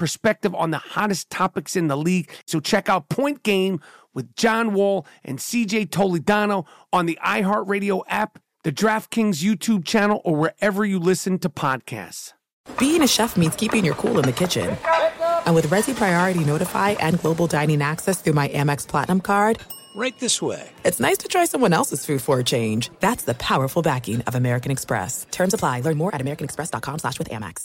perspective on the hottest topics in the league. So check out Point Game with John Wall and CJ Toledano on the iHeartRadio app, the DraftKings YouTube channel, or wherever you listen to podcasts. Being a chef means keeping your cool in the kitchen. And with Resi Priority Notify and Global Dining Access through my Amex Platinum card, Right this way. it's nice to try someone else's food for a change. That's the powerful backing of American Express. Terms apply. Learn more at americanexpress.com slash with Amex.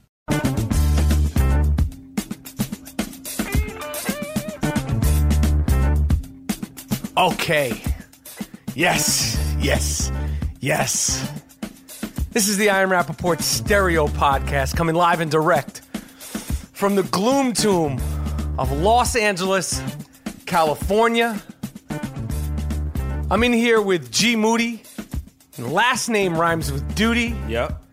Okay. Yes, yes, yes. This is the I Am Rapaport Stereo Podcast coming live and direct from the gloom tomb of Los Angeles, California. I'm in here with G Moody. Last name rhymes with duty. Yep.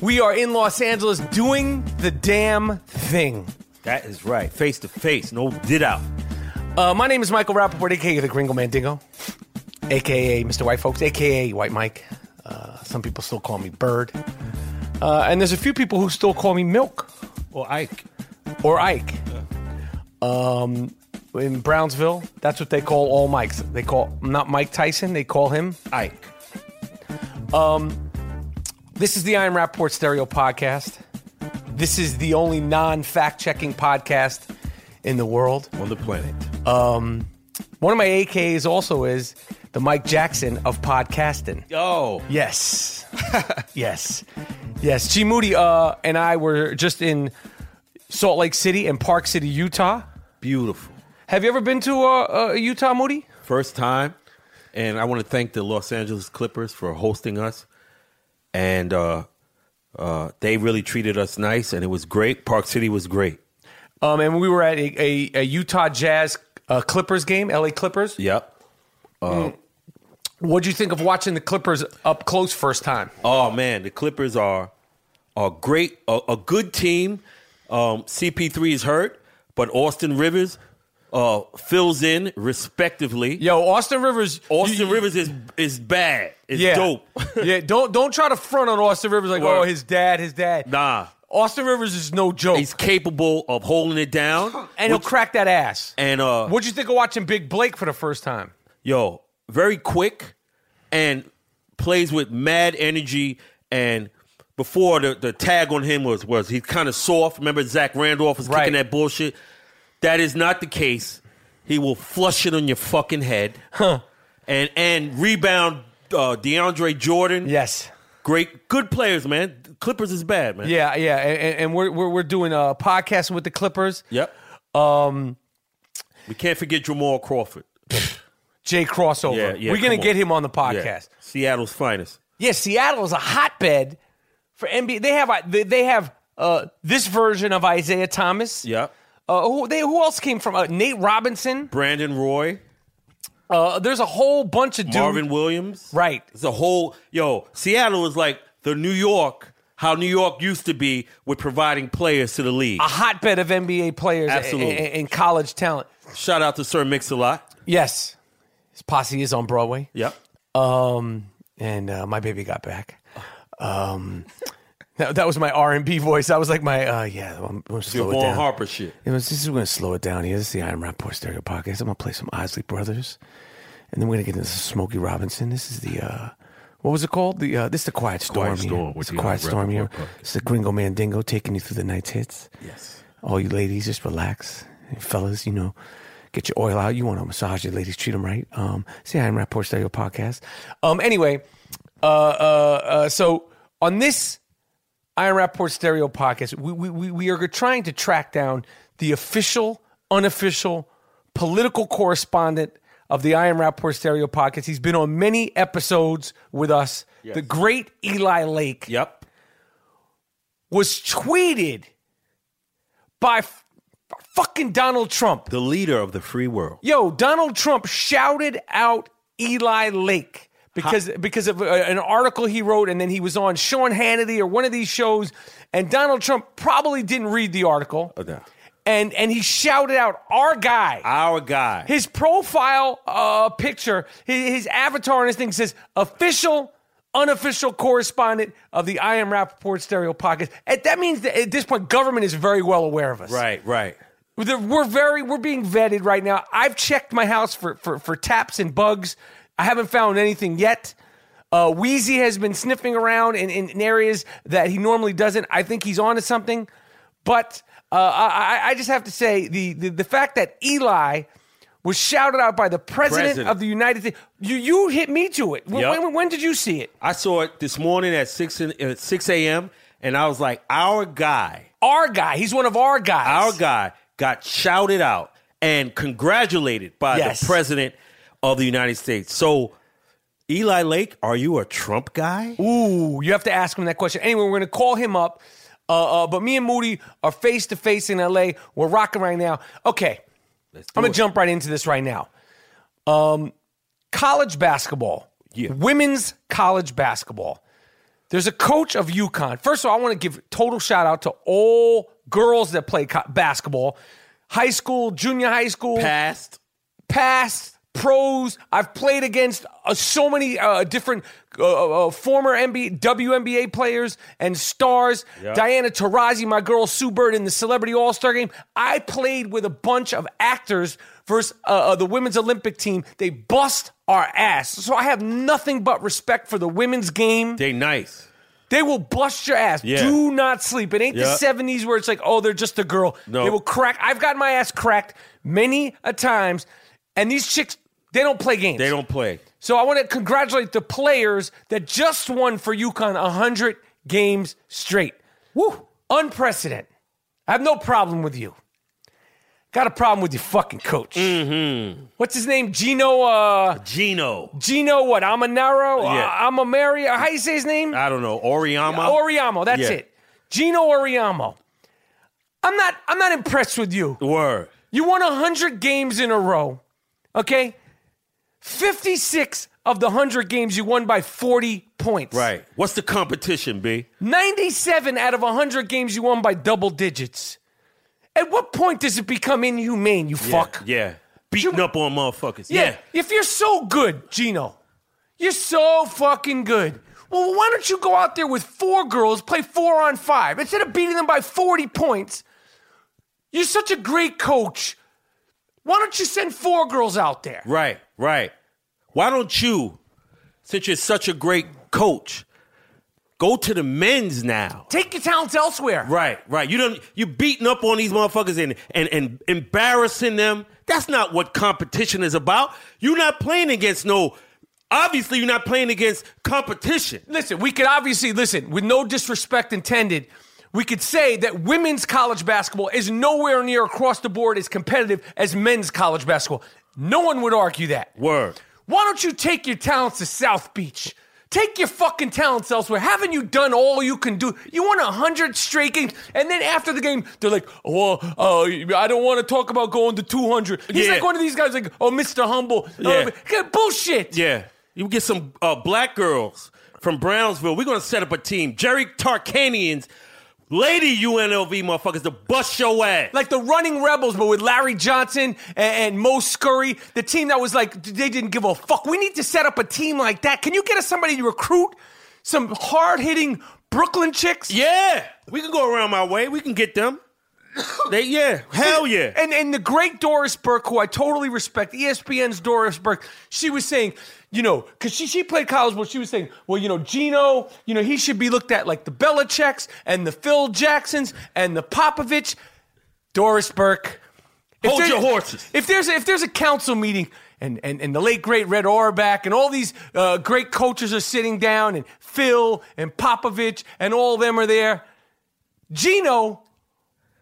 We are in Los Angeles doing the damn thing. That is right. Face to face. No did out. Uh, my name is Michael Rapaport, aka the Gringo Mandingo, aka Mr. White Folks, aka White Mike. Uh, some people still call me Bird. Uh, and there's a few people who still call me Milk Or Ike. or Ike. Um, in Brownsville, that's what they call all Mikes. They call not Mike Tyson, they call him Ike. This is the I Am Rapaport Stereo Podcast. This is the only non fact checking podcast in the world. On the planet. One of my AKs also is the Mike Jackson of podcasting. Oh, Yes. yes. Yes. G Moody uh, and I were just in Salt Lake City and Park City, Utah. Beautiful. Have you ever been to uh, uh, Utah, Moody? First time. And I want to thank the Los Angeles Clippers for hosting us. And uh, uh, they really treated us nice, and it was great. Park City was great. Um, and we were at a, a, a Utah Jazz uh, Clippers game, LA Clippers. Yep. What'd you think of watching the Clippers up close first time? Oh man, the Clippers are are great, a, a good team. Um, CP3 is hurt, but Austin Rivers uh, fills in respectively. Yo, Austin Rivers. Austin you- Rivers is is bad. It's yeah. dope. yeah, don't don't try to front on Austin Rivers like, Word. oh, his dad, his dad. nah, Austin Rivers is no joke. he's capable of holding it down. and he'll Which- crack that ass. and uh, What'd you think of watching Big Blake for the first time? yo, very quick and plays with mad energy. And before the, the tag on him was was he's kind of soft. Remember Zach Randolph was Right. kicking that bullshit. That is not the case. He will flush it on your fucking head. Huh. And and rebound uh, DeAndre Jordan. Yes. Great, good players, man. Clippers is bad, man. Yeah, yeah, and, and we're, we're we're doing a podcast with the Clippers. Yep. Um, We can't forget Jamal Crawford. Jay crossover. Yeah, yeah, we're gonna come get him on the Yeah. podcast. Seattle's finest. Yeah, Seattle is a hotbed for NBA. They have they, they have uh, this version of Isaiah Thomas. Yep. Uh, who they who else came from? Uh, Nate Robinson. Brandon Roy, Uh, there's a whole bunch of dudes. Marvin Williams. Right. It's a whole yo. Seattle is like the New York, how New York used to be with providing players to the league. A hotbed of NBA players Absolutely. and, and college talent. Shout out to Sir Mix-a-Lot. Yes, his posse is on Broadway. Yep. Um, and uh, my baby got back. Um, that, that was my R and B voice. That was like my uh, yeah. I'm, I'm slow it down. Harper shit. It was, this is going to slow it down here. This is the I Am Rapaport Stereo Podcast. I'm going to play some Isley Brothers. And then we're going to get into some Smokey Robinson. This is the, uh, what was it called? The uh, This is the Quiet Storm Quiet here. Storm It's the Quiet Storm here. It's the Gringo Mandingo taking you through the night's hits. Yes. All you ladies, just relax. And fellas, you know, get your oil out. You want to massage your ladies, treat them right. Um, the I Am Rapaport Stereo Podcast. Um, anyway, uh, uh, uh, so on this I Am Rapaport Stereo podcast, we, we, we, we are trying to track down the official, unofficial, political correspondent of the I Am Rapaport Stereo podcast. He's been on many episodes with us. The great Eli Lake Yep. was tweeted by f- fucking Donald Trump. The leader of the free world. Yo, Donald Trump shouted out Eli Lake because because of uh, an article he wrote, and then he was on Sean Hannity or one of these shows, and Donald Trump probably didn't read the article, Oh, no. And and he shouted out our guy. Our guy. His profile uh, picture, his, his avatar and his thing says official, unofficial correspondent of the I Am Rapaport Stereo Podcast. And that means that at this point, government is very well aware of us. right, right. We're very we're being vetted right now. I've checked my house for for, for taps and bugs. I haven't found anything yet. Uh, Wheezy has been sniffing around in, in, in areas that he normally doesn't. I think he's onto something, but uh, I, I- I just have to say the, the the fact that Eli was shouted out by the president, President. of the United States. You you hit me to it. When, Yup. when, when did you see it? I saw it this morning at 6, in, uh, 6 a.m., and I was like, our guy, Our guy. He's one of our guys. our guy got shouted out and congratulated by Yes. the president of the United States. So, Eli Lake, are you a Trump guy? Ooh, you have to ask him that question. Anyway, we're going to call him up. Uh, uh, but me and Moody are face to face in LA. We're rocking right now. Okay, I'm going to jump right into this right now. Um, college basketball, Yeah. women's college basketball. There's a coach of UConn. First of all, I want to give total shout out to all girls that play co- basketball, high school, junior high school, Past. past pros. I've played against uh, so many uh, different uh, uh, former NBA, WNBA players and stars. Diana Taurasi, my girl Sue Bird in the Celebrity All Star Game. I played with a bunch of actors versus uh, uh, the women's Olympic team. They bust our ass. So I have nothing but respect for the women's game. They nice. They will bust your ass. Yeah. Do not sleep. It ain't Yeah. the 70s where it's like, oh, they're just a girl. No. They will crack. I've got my ass cracked many a times. And these chicks, they don't play games. They don't play. So I want to congratulate the players that just won for UConn 100 games straight. Woo! Unprecedented. I have no problem with you. Got a problem with your fucking coach. Mm-hmm. What's his name? Gino, uh, Gino. Gino what? Amanaro? Yeah. Uh, Amamari? How you say his name? I don't know. Oriama. Oriamo, that's Yeah. it. Geno Auriemma. I'm not I'm not impressed with you. Word. You won 100 games in a row. Okay? 56 of the 100 games you won by 40 points. Right. What's the competition, B? 97 out of 100 games you won by double digits. At what point does it become inhumane, you fuck? Yeah. Beating up on motherfuckers. Yeah. Yeah. If you're so good, Gino, you're so fucking good. Well, why don't you go out there with four girls, play four on five, instead of beating them by 40 points? You're such a great coach. Why don't you send four girls out there? Right, right. Why don't you, since you're such a great coach, go to the men's now? Take your talents elsewhere. Right, right. You don't you beating up on these motherfuckers and, and and embarrassing them. That's not what competition is about. You're not playing against no obviously you're not playing against competition. Listen, we could obviously, listen, with no disrespect intended, we could say that women's college basketball is nowhere near across the board as competitive as men's college basketball. No one would argue that. Word. Why don't you take your talents to South Beach? Take your fucking talents elsewhere. Haven't you done all you can do? You won a hundred straight games, and then after the game, they're like, "Oh, uh, I don't want to talk about going to 200." He's Yeah. like one of these guys, like, "Oh, Mr. Humble." Yeah. Uh, bullshit. Yeah. You get some uh, black girls from Brownsville. We're going to set up a team. Jerry Tarkanian's lady UNLV motherfuckers to bust your ass. Like the running rebels, but with Larry Johnson and, and Mo Scurry, the team that was like they didn't give a fuck. We need to set up a team like that. Can you get us somebody to recruit some hard hitting Brooklyn chicks? yeah, we can go around my way. We can get them. They yeah, hell yeah. And and the great Doris Burke, who I totally respect, ESPN's Doris Burke, she was saying, you know, because she, she played college ball, she was saying, well, you know, Gino, you know, he should be looked at like the Belichicks and the Phil Jacksons and the Popovich. Doris Burke. if Hold your horses. If there's a, if there's a council meeting and, and, and the late great Red Auerbach and all these uh, great coaches are sitting down and Phil and Popovich and all of them are there, Gino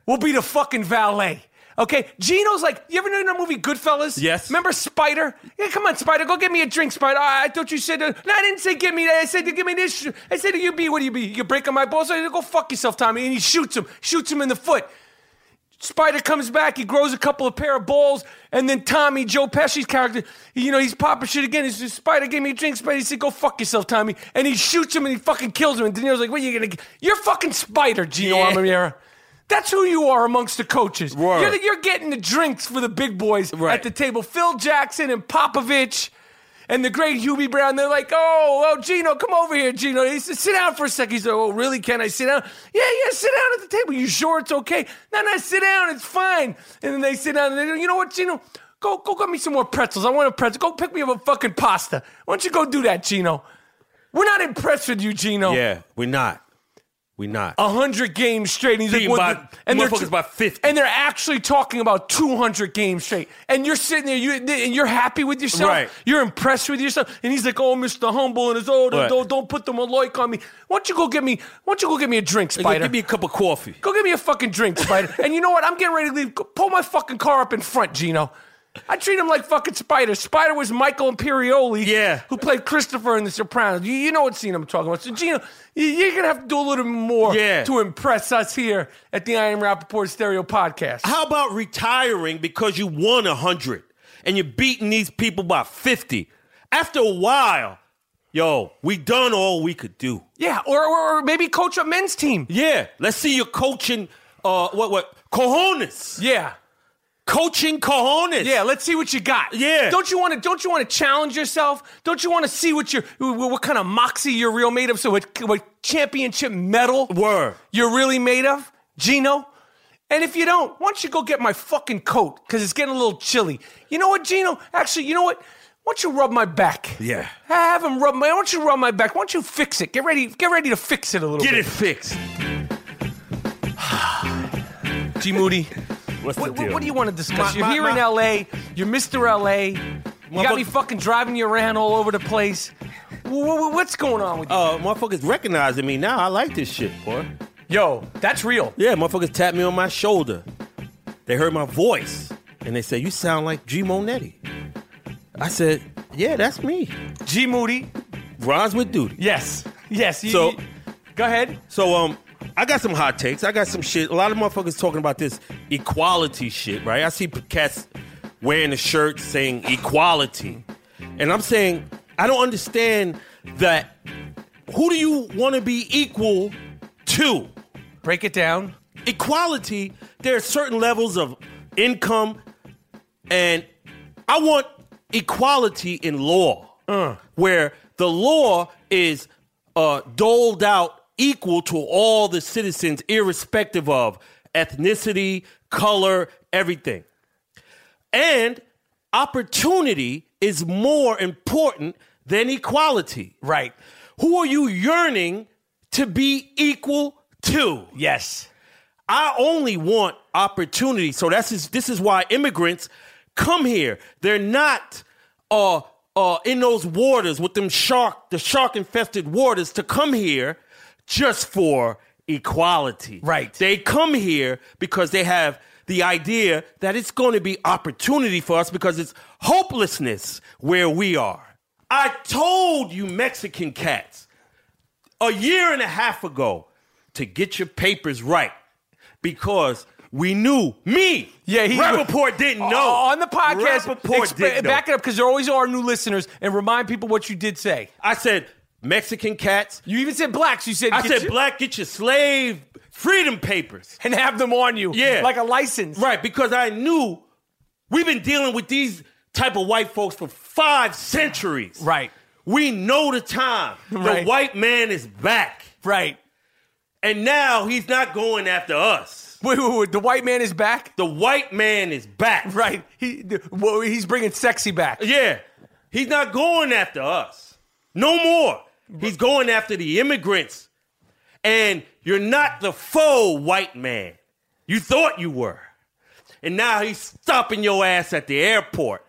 will be the fucking valet. Okay, Gino's like, you ever know the movie Goodfellas? Yes. Remember Spider? Yeah, come on, Spider, go get me a drink, Spider. I thought you said, uh, no, I didn't say give me that. I said, give me this. I said, you be, what do you be? You're breaking my balls? I said, go fuck yourself, Tommy. And he shoots him, shoots him in the foot. Spider comes back, he grows a couple of pair of balls, and then Tommy, Joe Pesci's character, you know, he's popping shit again. He says, Spider gave me a drink, Spider. He said, go fuck yourself, Tommy. And he shoots him and he fucking kills him. And De Niro's like, what are you gonna get? You're fucking Spider, Gino Yeah. That's who you are amongst the coaches. You're, the- you're getting the drinks for the big boys Right. at the table. Phil Jackson and Popovich and the great Hubie Brown. They're like, oh, oh, Gino, come over here, Gino. He said, sit down for a second. He's like, oh, really? Can I sit down? Yeah, yeah, sit down at the table. You sure it's okay? No, no, sit down. It's fine. And then they sit down and they go, you know what, Gino? Go, go get me some more pretzels. I want a pretzel. Go pick me up a fucking pasta. Why don't you go do that, Gino? We're not impressed with you, Gino. Yeah, we're not. We not. A hundred games straight. And he's Beating like, by- the- and they're motherfuckers by 50. And they're actually talking about two hundred games straight. And you're sitting there, you and you're happy with yourself. Right. You're impressed with yourself. And he's like, oh, Mr. Humble, and his oh, Right. don't, don't put the a like on me. Why don't you go get me? Why don't you go get me a drink, Hey, Spider? Give me a cup of coffee. Go get me a fucking drink, Spider. and you know what? I'm getting ready to leave. Go- Pull my fucking car up in front, Gino. I treat him like fucking Spider. Spider was Michael Imperioli, Yeah. who played Christopher in The Sopranos. You, you know what scene I'm talking about. So, Gino, you, you're gonna have to do a little more Yeah. to impress us here at the I Am Rapaport Stereo Podcast. How about retiring because you won a hundred and you're beating these people by fifty? After a while, yo, we done all we could do. Yeah, or, or, or maybe coach a men's team. Yeah, let's see your coaching. Uh, what what cojones? Yeah. Coaching cojones. Yeah, let's see what you got. Yeah. Don't you want to? Don't you want to challenge yourself? Don't you want to see what you're, what what kind of moxie you're real made of? So what, what championship medal were you're really made of, Gino? And if you don't, why don't you go get my fucking coat? Because it's getting a little chilly. You know what, Gino? Actually, you know what? Why don't you rub my back? Yeah. Have him rub my. Why don't you rub my back? Why don't you fix it? Get ready. Get ready to fix it a little Get bit. it fixed. G Moody. What's What, the deal? what do you want to discuss? My- you're my- here my- in LA. You're Mr. LA. You got fuck- me fucking driving you around all over the place. Wh- wh- What's going on with you? Oh, Uh, motherfuckers recognizing me now. I like this shit, boy. Yo, that's real. Yeah, motherfuckers tapped me on my shoulder. They heard my voice and they said, "You sound like G Monetti." I said, "Yeah, that's me." G Moody. Rhymes with duty. Yes. Yes. you- So- you- go ahead. So um, I got some hot takes. I got some shit. A lot of motherfuckers talking about this equality shit, right? I see cats wearing a shirt saying equality, and I'm saying I don't understand that. Who do you want to be equal to? Break it down. Equality. There are certain levels of income, and I want equality in law, where the law is uh, doled out equal to all the citizens, irrespective of ethnicity, color, everything. And opportunity is more important than equality. Right. Who are you yearning to be equal to? Yes. I only want opportunity. So that's is, this is why immigrants come here. They're not uh uh in those waters with them shark the shark infested waters to come here just for equality. Right. They come here because they have the idea that it's going to be opportunity for us because it's hopelessness where we are. I told you Mexican cats a year and a half ago to get your papers right because we knew me. Yeah, he Rapaport didn't know. On the podcast. Rapaport exp- didn't know. back it up because there always are new listeners and remind people what you did say. I said Mexican cats. You even said blacks. You said I said your- black, get your slave freedom papers. and have them on you. Yeah. Like a license. Right, because I knew we've been dealing with these type of white folks for five centuries. Right. We know the time. Right. The white man is back. Right. And now he's not going after us. Wait, wait, wait. The white man is back? The white man is back. Right. He, the- well, he's bringing sexy back. Yeah. He's not going after us. No more. He's going after the immigrants. And you're not the faux white man. You thought you were. And now he's stopping your ass at the airport.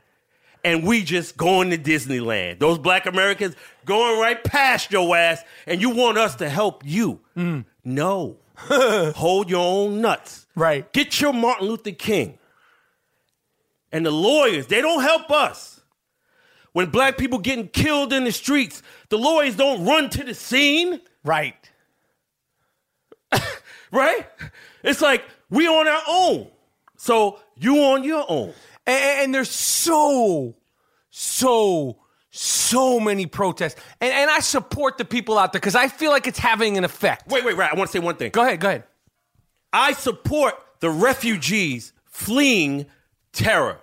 And we just going to Disneyland. Those black Americans going right past your ass, and you want us to help you. Mm. No. Hold your own nuts. Right. Get your Martin Luther King. And the lawyers, they don't help us. When black people getting killed in the streets, the lawyers don't run to the scene, Right. right? It's like we on our own. So you on your own. And, and there's so, so, so many protests. And, and I support the people out there because I feel like it's having an effect. Wait, wait, right. I want to say one thing. Go ahead, go ahead. I support the refugees fleeing terror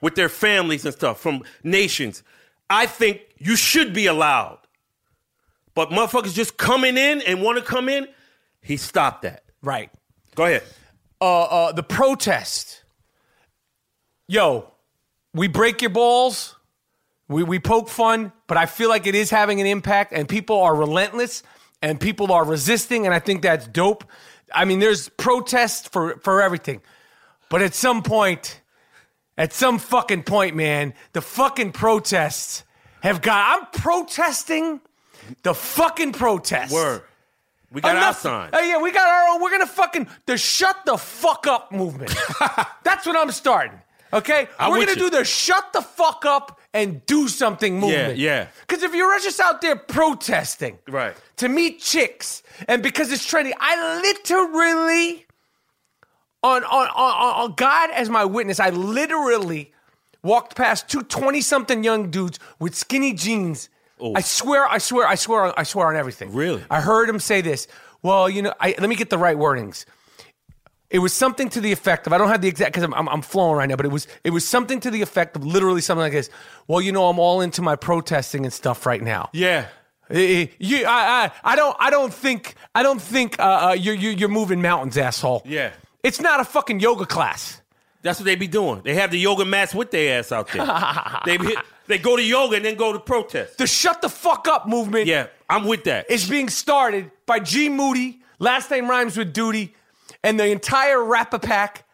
with their families and stuff from nations. I think you should be allowed. But motherfuckers just coming in and want to come in, he stopped that. Right. Go ahead. Uh, uh, the protest. Yo, we break your balls. We, we poke fun, but I feel like it is having an impact, and people are relentless, and people are resisting, and I think that's dope. I mean, there's protests for, for everything. But at some point, at some fucking point, man, the fucking protests have got. I'm protesting the fucking protests. Word. We got our Enough- sign. Hey, yeah, we got our own. We're gonna fucking the shut the fuck up movement. That's what I'm starting. Okay, I'm we're gonna you. do the shut the fuck up and do something movement. yeah. Because if you're just out there protesting, Right. to meet chicks, and because it's trendy, I literally, on on on, on God as my witness, I literally walked past two 20 something young dudes with skinny jeans. I swear, I swear, I swear, I swear on everything. Really? I heard him say this. Well, you know, I, let me get the right wordings. It was something to the effect of I don't have the exact because I'm, I'm I'm flowing right now, but it was it was something to the effect of literally something like this. Well, you know, I'm all into my protesting and stuff right now. Yeah. Eh, You, I, I, I don't, I don't think, I don't think uh, uh, you're, you're you're moving mountains, asshole. Yeah. it's not a fucking yoga class. That's what they be doing. They have the yoga mats with their ass out there. they be, they go to yoga and then go to protest. The shut the fuck up movement Yeah, I'm with that. is being started by G Moody. Last name rhymes with duty, and the entire Rapper Pack.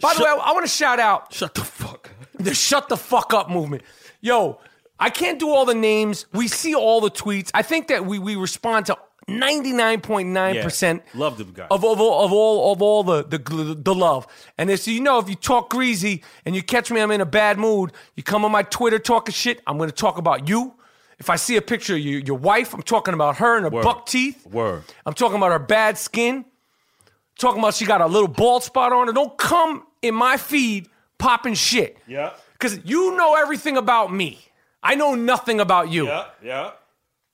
By the way, I, I want to shout out Shut the fuck. up. the shut the fuck up movement. Yo, I can't do all the names. We see all the tweets. I think that we we respond to 99.9% Yeah, love them guys. of, of, all- of all of all the, the the love. And as you know, if you talk greasy and you catch me I'm in a bad mood, you come on my Twitter talking shit, I'm to talk about you. If I see a picture of you, your wife, I'm talking about her and her Word. buck teeth. Word. I'm talking about her bad skin. Talking about she got a little bald spot on her. Don't come in my feed popping shit. Yeah. Because you know everything about me. I know nothing about you. Yeah, yeah.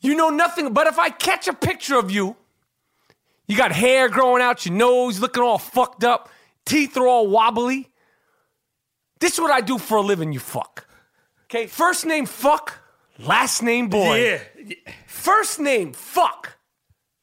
You know nothing. But if I catch a picture of you, you got hair growing out your nose, looking all fucked up, teeth are all wobbly. This is what I do for a living, you fuck. Okay? First name fuck, last name boy. Yeah. First name, fuck.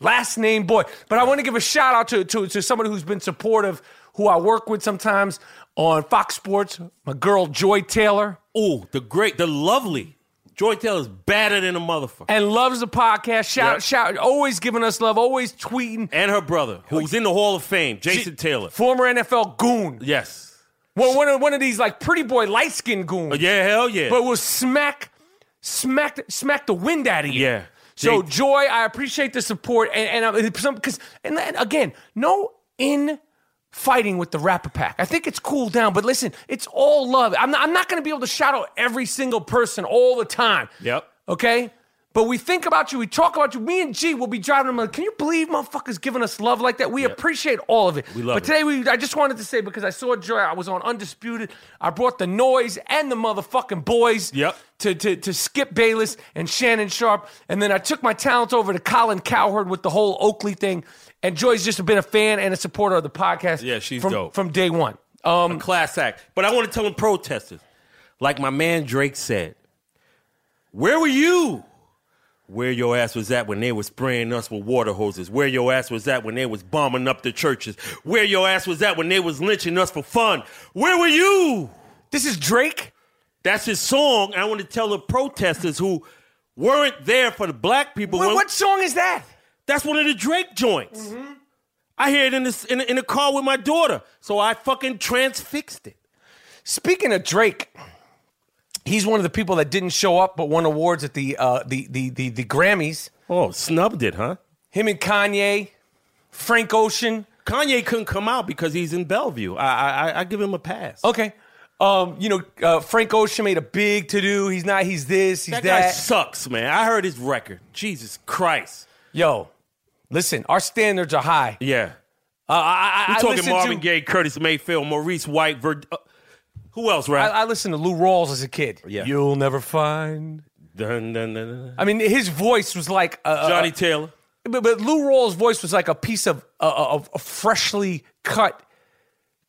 Last name, boy. But I want to give a shout out to, to, to somebody who's been supportive, who I work with sometimes on Fox Sports, my girl Joy Taylor, Oh, the great, the lovely. Joy Taylor's better than a motherfucker. and loves the podcast. Shout, Yep. shout, always giving us love, always tweeting. And her brother, who's in the Hall of Fame, Jason Taylor. Former NFL goon. Yes. Well, one of, one of these like pretty boy light skinned goons. Oh, yeah, hell yeah. But will smack, smack, smack the wind out of you. Yeah. So Joy, I appreciate the support, and and uh, some because and, then again, no in fighting with the rapper pack. I think it's cooled down, but listen, it's all love. I'm not, I'm not going to be able to shout out every single person all the time. Yep. Okay. But we think about you, we talk about you. Me and G will be driving them like, can you believe motherfuckers giving us love like that? We appreciate all of it. We love but it. today we I just wanted to say because I saw Joy, I was on Undisputed. I brought the noise and the motherfucking boys Yep. to, to, to Skip Bayless and Shannon Sharpe. And then I took my talents over to Colin Cowherd with the whole Oakley thing. And Joy's just been a fan and a supporter of the podcast. Yeah, she's from, dope. From day one. Um, class act. But I want to tell them protesters, like my man Drake said, where were you? Where your ass was at when they was spraying us with water hoses? Where your ass was at when they was bombing up the churches? Where your ass was at when they was lynching us for fun? Where were you? this is Drake. That's his song. I want to tell the protesters who weren't there for the black people. What, when- what song is that? That's one of the Drake joints. I hear it in, this, in, in the car with my daughter, so I fucking transfixed it. Speaking of Drake, he's one of the people that didn't show up but won awards at the uh, the, the the the Grammys. Oh, snubbed it, huh? Him and Kanye, Frank Ocean. Kanye couldn't come out because he's in Bellevue. I I, I- I give him a pass. Okay. Um, you know, uh, Frank Ocean made a big to do. He's not. He's this. He's that that. guy sucks, man. I heard his record. Jesus Christ. Yo, listen, our standards are high. Yeah. Uh, I, I, We I talking listened Marvin to, Gaye, Curtis Mayfield, Maurice White, Ver- uh, who else, right? I listened to Lou Rawls as a kid. Yeah. You'll never find. dun, dun, dun. I mean, his voice was like uh, Johnnie Taylor. But, but Lou Rawls' voice was like a piece of, of of freshly cut,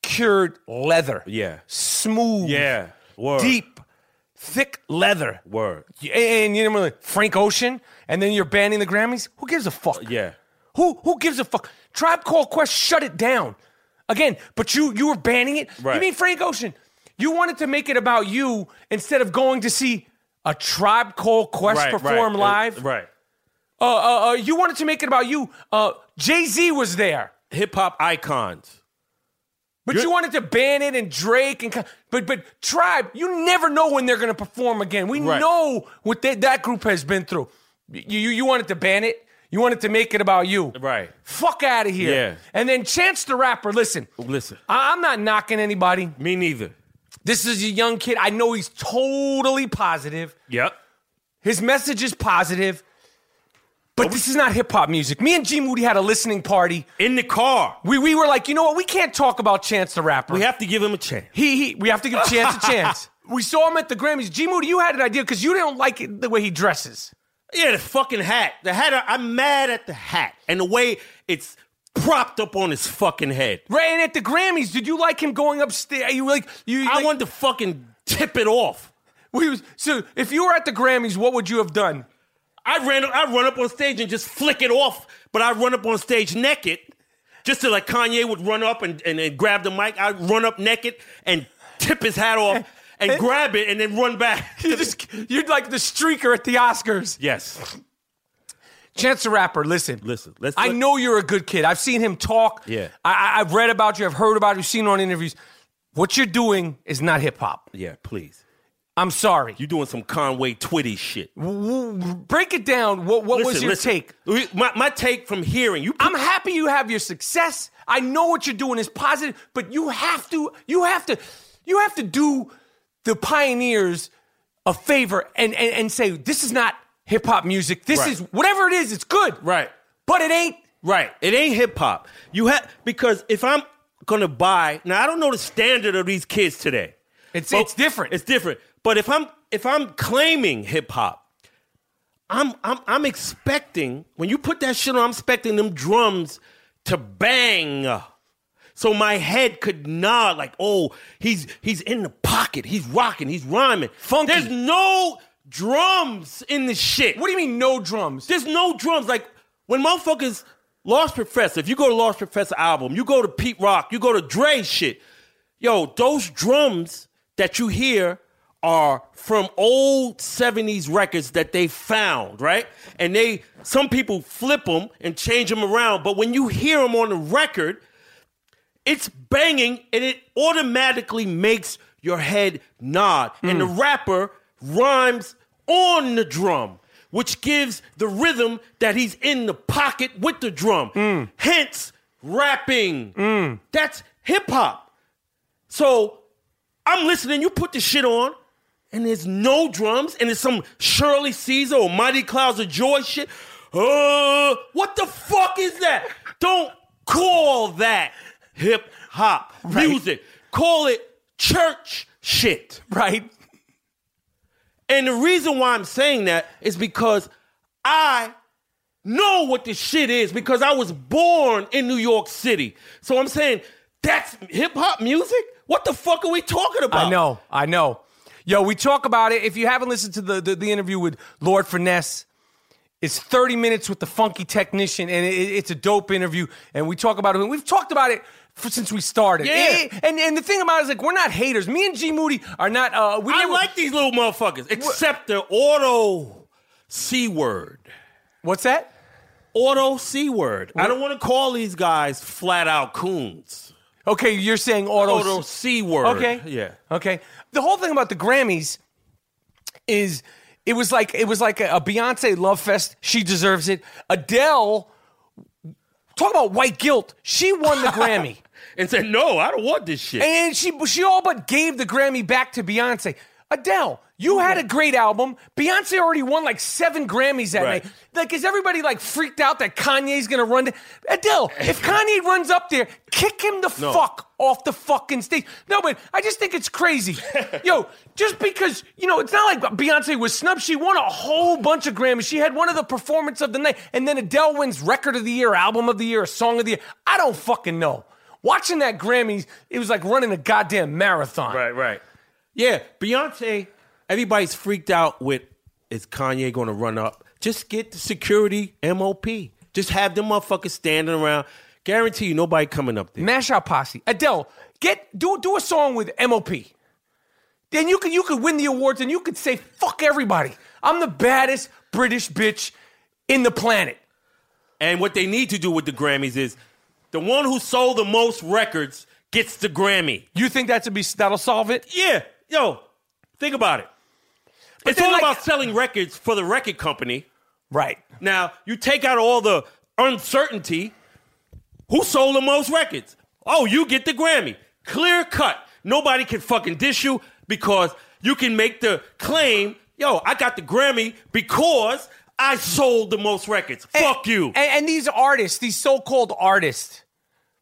cured leather. Yeah. Smooth. Yeah. Word. Deep, thick leather. Word. And you know, like Frank Ocean, and then you're banning the Grammys? Who gives a fuck? Yeah. Who who gives a fuck? Tribe Called Quest shut it down. Again, but you you were banning it. Right. You mean Frank Ocean? You wanted to make it about you instead of going to see a Tribe Called Quest Right, perform right. live. Right. Uh, uh, uh, you wanted to make it about you. Uh, Jay Z was there, Hip hop icons. but You're- you wanted to ban it and Drake and but but Tribe. You never know when they're going to perform again. We Right. know what they, that group has been through. You, you you wanted to ban it. You wanted to make it about you. Right. Fuck out of here. Yeah. And then Chance the Rapper. Listen, Listen. I- I'm not knocking anybody. Me neither. This is a young kid. I know he's totally positive. Yep. His message is positive. But this is not hip hop music. Me and G Moody had a listening party. In the car. We, we were like, you know what? We can't talk about Chance the Rapper. We have to give him a chance. he, he, we have to give Chance a chance. We saw him at the Grammys. G Moody, you had an idea because you don't like it, the way he dresses. Yeah, the fucking hat. The hat. I'm mad at the hat and the way it's propped up on his fucking head. Right, and at the Grammys, did you like him going upstairs? You like you? I like, wanted to fucking tip it off. we was, so if you were at the Grammys, what would you have done? I ran. I run up on stage and just flick it off. But I run up on stage naked, just to like Kanye would run up and, and, and grab the mic. I run up naked and tip his hat off and grab it and then run back. You just you'd like the streaker at the Oscars. yes. Chance the Rapper, listen. Listen, let's I know you're a good kid. I've seen him talk. Yeah. I, I've read about you. I've heard about you. Seen you on interviews. What you're doing is not hip hop. Yeah, please. I'm sorry. You're doing some Conway Twitty shit. Break it down. What, what was your listen. take? My, my take from hearing you. I'm happy you have your success. I know what you're doing is positive, but you have to, you have to, you have to do the pioneers a favor and and, and say this is not hip hop music. This Right. is whatever it is. It's good, Right. But it ain't. Right. It ain't hip hop. You have because if I'm gonna buy now, I don't know the standard of these kids today. It's But it's different. It's different. But if I'm if I'm claiming hip hop, I'm I'm I'm expecting when you put that shit on, I'm expecting them drums to bang. So my head could nod like, oh, he's he's in the pocket, he's rocking, he's rhyming. Funky. There's no drums in the shit. what do you mean no drums? There's no drums. Like when motherfuckers Large Professor, if you go to Large Professor album, you go to Pete Rock, you go to Dre shit. Yo, those drums that you hear are from old 70s records that they found, right? And they some people flip them and change them around, but when you hear them on the record, it's banging and it automatically makes your head nod. And the mm. rapper rhymes on the drum, which gives the rhythm that he's in the pocket with the drum. Mm. Hence, rapping. Mm. That's hip hop. So I'm listening, you put the shit on, and there's no drums, and it's some Shirley Caesar or Mighty Clouds of Joy shit. Uh, what the fuck is that? Don't call that hip hop music. Call it church shit. Right. And the reason why I'm saying that is because I know what this shit is because I was born in New York City. So I'm saying that's hip hop music? What the fuck are we talking about? I know, I know. Yo, we talk about it. If you haven't listened to the, the, the interview with Lord Finesse, it's 30 minutes with the funky technician, and it, it's a dope interview. And we talk about it. And we've talked about it since we started. Yeah. And, and the thing about it is, like, we're not haters. Me and G Moody are not. Uh, we I never- like these little motherfuckers, except the auto C word. What's that? Auto C word. I don't want to call these guys flat out coons. Okay, you're saying auto. Auto C word. Okay. Yeah. Okay. The whole thing about the Grammys is it was like it was like a, a Beyonce love fest. She deserves it. Adele, talk about white guilt. She won the Grammy. And said, no, I don't want this shit. And she she all but gave the Grammy back to Beyonce. Adele, you had a great album. Beyonce already won like seven Grammys that Right. night. Like, is everybody like freaked out that Kanye's gonna run? To- Adele, if Kanye runs up there, kick him the No. fuck off the fucking stage. No, but I just think it's crazy. Yo, just because you know, it's not like Beyonce was snubbed. She won a whole bunch of Grammys. She had one of the performance of the night, and then Adele wins Record of the Year, Album of the Year, Song of the Year. I don't fucking know. Watching that Grammys, it was like running a goddamn marathon. Right, right. Yeah, Beyonce, everybody's freaked out with is Kanye going to run up? Just get the security MOP. Just have them motherfuckers standing around. Guarantee you nobody coming up there. Mash out posse. Adele, get do do a song with MOP. Then you could you could win the awards and you could say fuck everybody. I'm the baddest British bitch in the planet. And what they need to do with the Grammys is the one who sold the most records gets the Grammy. You think that's be that'll solve it? Yeah, yo, think about it. it's all like- about selling records for the record company. Right. Now, you take out all the uncertainty. Who sold the most records? Oh, you get the Grammy. Clear cut. Nobody can fucking dish you because you can make the claim, yo, I got the Grammy because I sold the most records. Fuck you. And, and these artists, these so-called artists,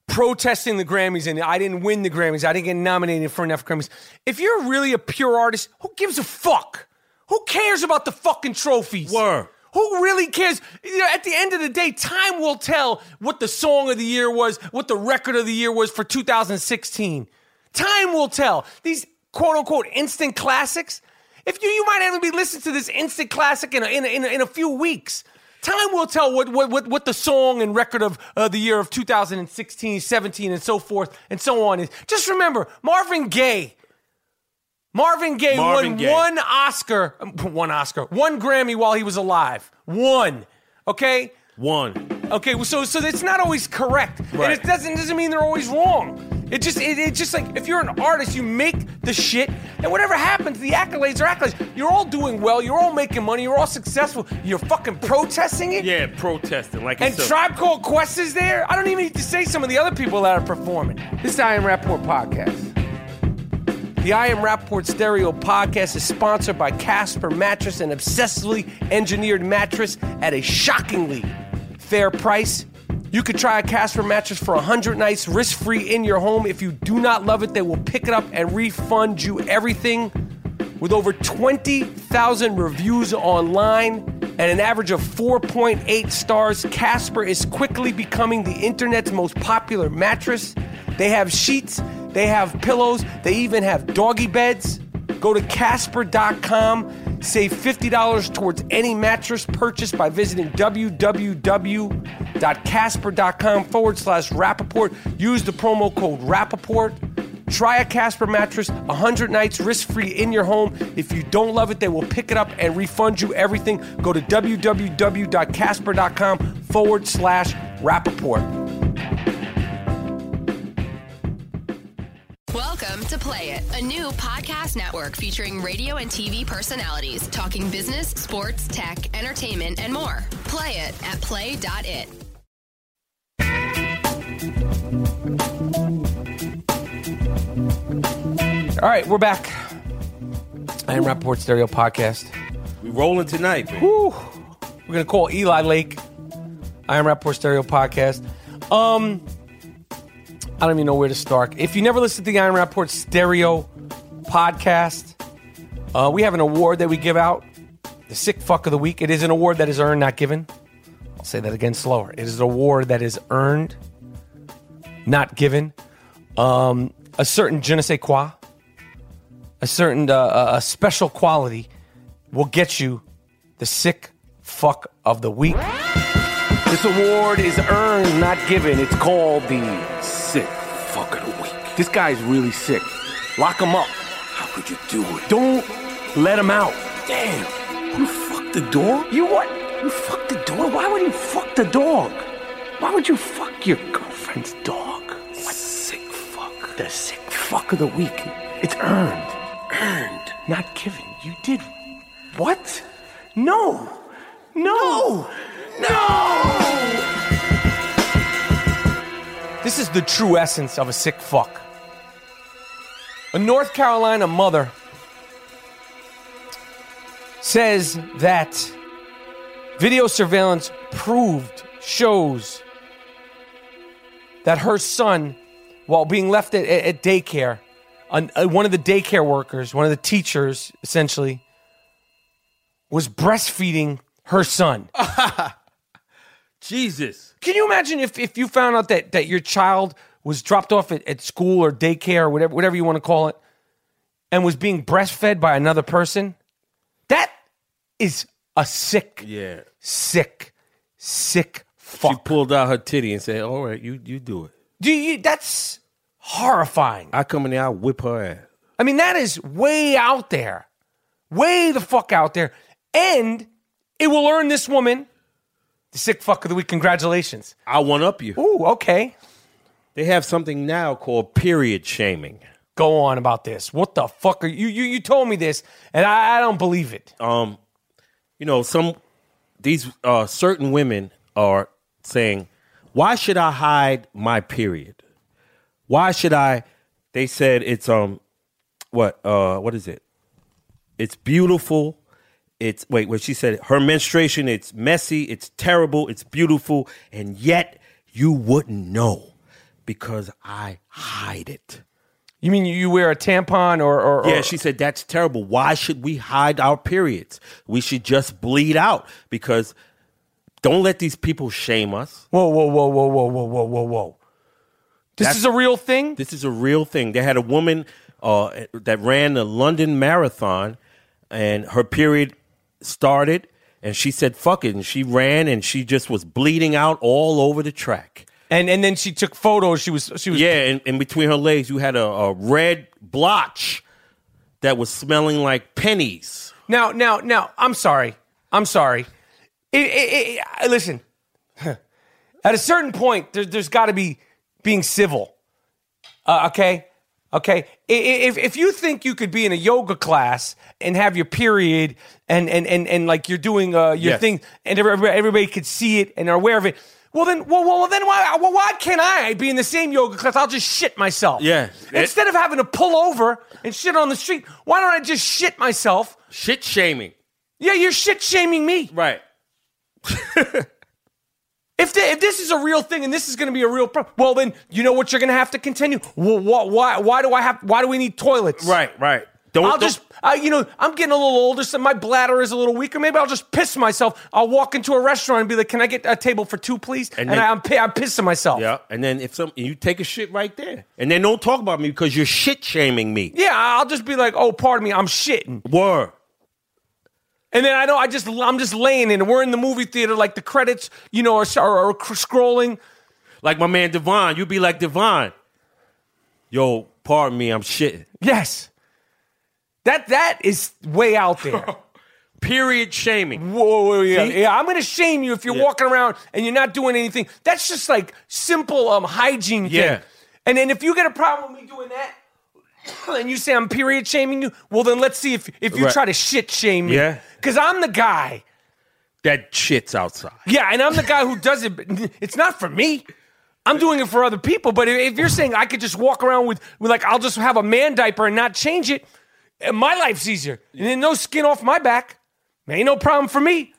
protesting the Grammys and I didn't win the Grammys. I didn't get nominated for enough Grammys. If you're really a pure artist, who gives a fuck? Who cares about the fucking trophies? Word. Who really cares? You know, at the end of the day, time will tell what the song of the year was, what the record of the year was for 2016. Time will tell. These quote unquote instant classics. If you, you might even be listening to this instant classic in a, in a, in a, in a few weeks. Time will tell what, what, what, the song and record of uh, the year of 2016, 17, and so forth and so on is. Just remember, Marvin Gaye. Marvin Gaye Marvin won Gaye. one Oscar, one Oscar, one Grammy while he was alive. One. Okay? One. Okay, so so it's not always correct, and it doesn't doesn't mean they're always wrong. It just it, it's just like if you're an artist, you make the shit, and whatever happens, the accolades are accolades. You're all doing well, you're all making money, you're all successful. You're fucking protesting it. Yeah, protesting like And it's Tribe Called Quest is there. I don't even need to say some of the other people that are performing. This is the I Am Rapaport podcast. The I Am Rapaport Stereo podcast is sponsored by Casper Mattress, an obsessively engineered mattress at a shockingly fair price. You could try a Casper mattress for 100 nights risk free in your home. If you do not love it, they will pick it up and refund you everything. With over 20,000 reviews online and an average of 4.8 stars, Casper is quickly becoming the internet's most popular mattress. They have sheets, they have pillows, they even have doggy beds. Go to Casper.com, save $50 towards any mattress purchase by visiting www.casper.com forward slash Rapaport. Use the promo code Rapaport. Try a Casper mattress 100 nights risk free in your home. If you don't love it, they will pick it up and refund you everything. Go to www.casper.com forward slash Rapaport. Welcome to Play It, a new podcast network featuring radio and TV personalities talking business, sports, tech, entertainment, and more. Play it at play.it. All right, we're back. I am Rapaport Stereo Podcast. We're rolling tonight, man. Whew. We're gonna call Eli Lake. I am Rapaport Stereo Podcast. Um, I don't even know where to start. If you never listened to the I Am Rapaport Stereo Podcast, uh, we have an award that we give out, the Sick Fuck of the Week. It is an award that is earned, not given. I'll say that again slower. It is an award that is earned, not given. Um, a certain je ne sais quoi, a certain uh, a special quality will get you the Sick Fuck of the Week. This award is earned, not given. It's called the Sick Fuck of the Week. This guy's really sick. Lock him up. How could you do it? Don't let him out. Damn. You fucked the dog? You what? You fucked the dog? Why would you fuck the dog? Why would you fuck your girlfriend's dog? What sick fuck? The sick fuck of the week. It's earned. Earned. Not given. You did. What? No. No. No. This is the true essence of a sick fuck. A North Carolina mother says that video surveillance proved, shows that her son, while being left at, at daycare, uh, one of the daycare workers, one of the teachers, essentially, was breastfeeding her son. Jesus. Can you imagine if, if you found out that, that your child was dropped off at, at school or daycare or whatever whatever you want to call it and was being breastfed by another person? That is a sick, Yeah. sick, sick She fuck. pulled out her titty and said, "All right, you you do it. Do you, that's horrifying. I come in there, I whip her ass." I mean, that is way out there. Way the fuck out there. And it will earn this woman the sick fuck of the week. Congratulations. I one up you. Ooh, okay. They have something now called period shaming. Go on about this. What the fuck are you? You, you told me this, and I, I don't believe it. Um, you know, some these uh, certain women are saying, "Why should I hide my period? Why should I?" They said it's um, what uh, what is it? It's beautiful. It's wait, what she said. Her menstruation. It's messy. It's terrible. It's beautiful, and yet you wouldn't know because I hide it. You mean you wear a tampon or, or, or Yeah, she said that's terrible. Why should we hide our periods? We should just bleed out because don't let these people shame us. Whoa, whoa, whoa, whoa, whoa, whoa, whoa, whoa, whoa. This That's- is a real thing. This is a real thing. They had a woman uh, that ran the London Marathon, and her period started, and she said "fuck it," and she ran, and she just was bleeding out all over the track. And and then she took photos. She was she was Yeah, and, and between her legs, you had a, a red blotch that was smelling like pennies. Now, now, now, I'm sorry. I'm sorry. It, it, it, listen, at a certain point, there, there's got to be being civil. Uh, okay? Okay? If, if you think you could be in a yoga class and have your period and, and, and, and like you're doing uh, your Yes. thing and everybody, everybody could see it and are aware of it, well then, well, well then why, well, why can't I be in the same yoga class? I'll just shit myself. Yeah. Instead of having to pull over and shit on the street, why don't I just shit myself? Shit shaming. Yeah, you're shit shaming me. Right. If, the, if this is a real thing and this is going to be a real problem, well then you know what you're going to have to continue. Well, why, why, why do I have? Why do we need toilets? Right, right. Don't, I'll don't- just, uh, you know, I'm getting a little older, so my bladder is a little weaker. Maybe I'll just piss myself. I'll walk into a restaurant and be like, "Can I get a table for two, please?" And, then- I'm, pi- I'm pissing myself. Yeah, and then if some you take a shit right there, and then don't talk about me because you're shit shaming me. Yeah, I'll just be like, "Oh, pardon me, I'm shitting," Word. And then I know I just, I'm just laying in. We're in the movie theater, like the credits, you know, are, are, are scrolling. Like my man Devon, you be like Devon. Yo, pardon me, I'm shitting. Yes, that that is way out there. Period shaming. Whoa, whoa, whoa, yeah, yeah. I'm gonna shame you if you're Yeah. walking around and you're not doing anything. That's just like simple um hygiene thing. Yeah. And then if you get a problem with me doing that, and you say I'm period shaming you, well then let's see if if you Right. try to shit shame me. Yeah. Because I'm the guy. That shit's outside. Yeah, and I'm the guy who does it. But it's not for me. I'm doing it for other people. But if if you're saying I could just walk around with, with like I'll just have a man diaper and not change it, And my life's easier. And then no skin off my back. Ain't no problem for me.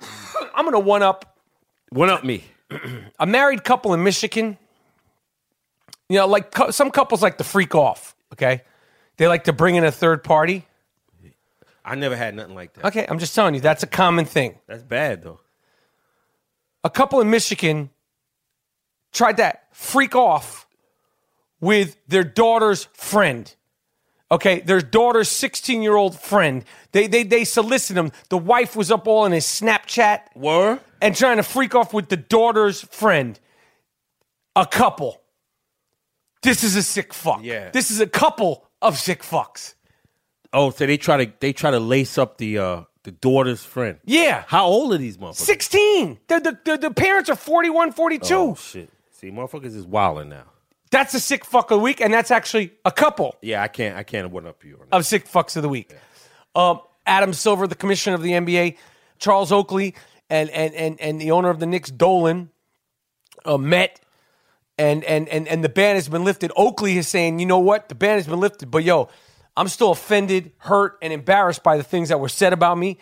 I'm gonna one up One up me. a married couple in Michigan. You know, like some couples like to freak off. Okay, they like to bring in a third party. I never had nothing like that. Okay, I'm just telling you that's a common thing. That's bad though. a couple in Michigan tried to freak off with their daughter's friend. Okay, their daughter's 16 year old friend. They, they, they solicited him. The wife was up all in his Snapchat Were? and trying to freak off with the daughter's friend. A couple. This is a sick fuck. Yeah. This is a couple of sick fucks. Oh, so they try to they try to lace up the uh the daughter's friend. Yeah. How old are these motherfuckers? 16. The, the, the, the parents are 41, 42. Oh shit. See, motherfuckers is wilding now. That's a sick fuck of the week, and that's actually a couple. Yeah, I can't I can't one up you on that. of sick fucks of the week. Um, Adam Silver, the commissioner of the NBA, Charles Oakley, and and and and the owner of the Knicks, Dolan, uh, met, and and and and the ban has been lifted. Oakley is saying, you know what, the ban has been lifted, but yo, I'm still offended, hurt, and embarrassed by the things that were said about me.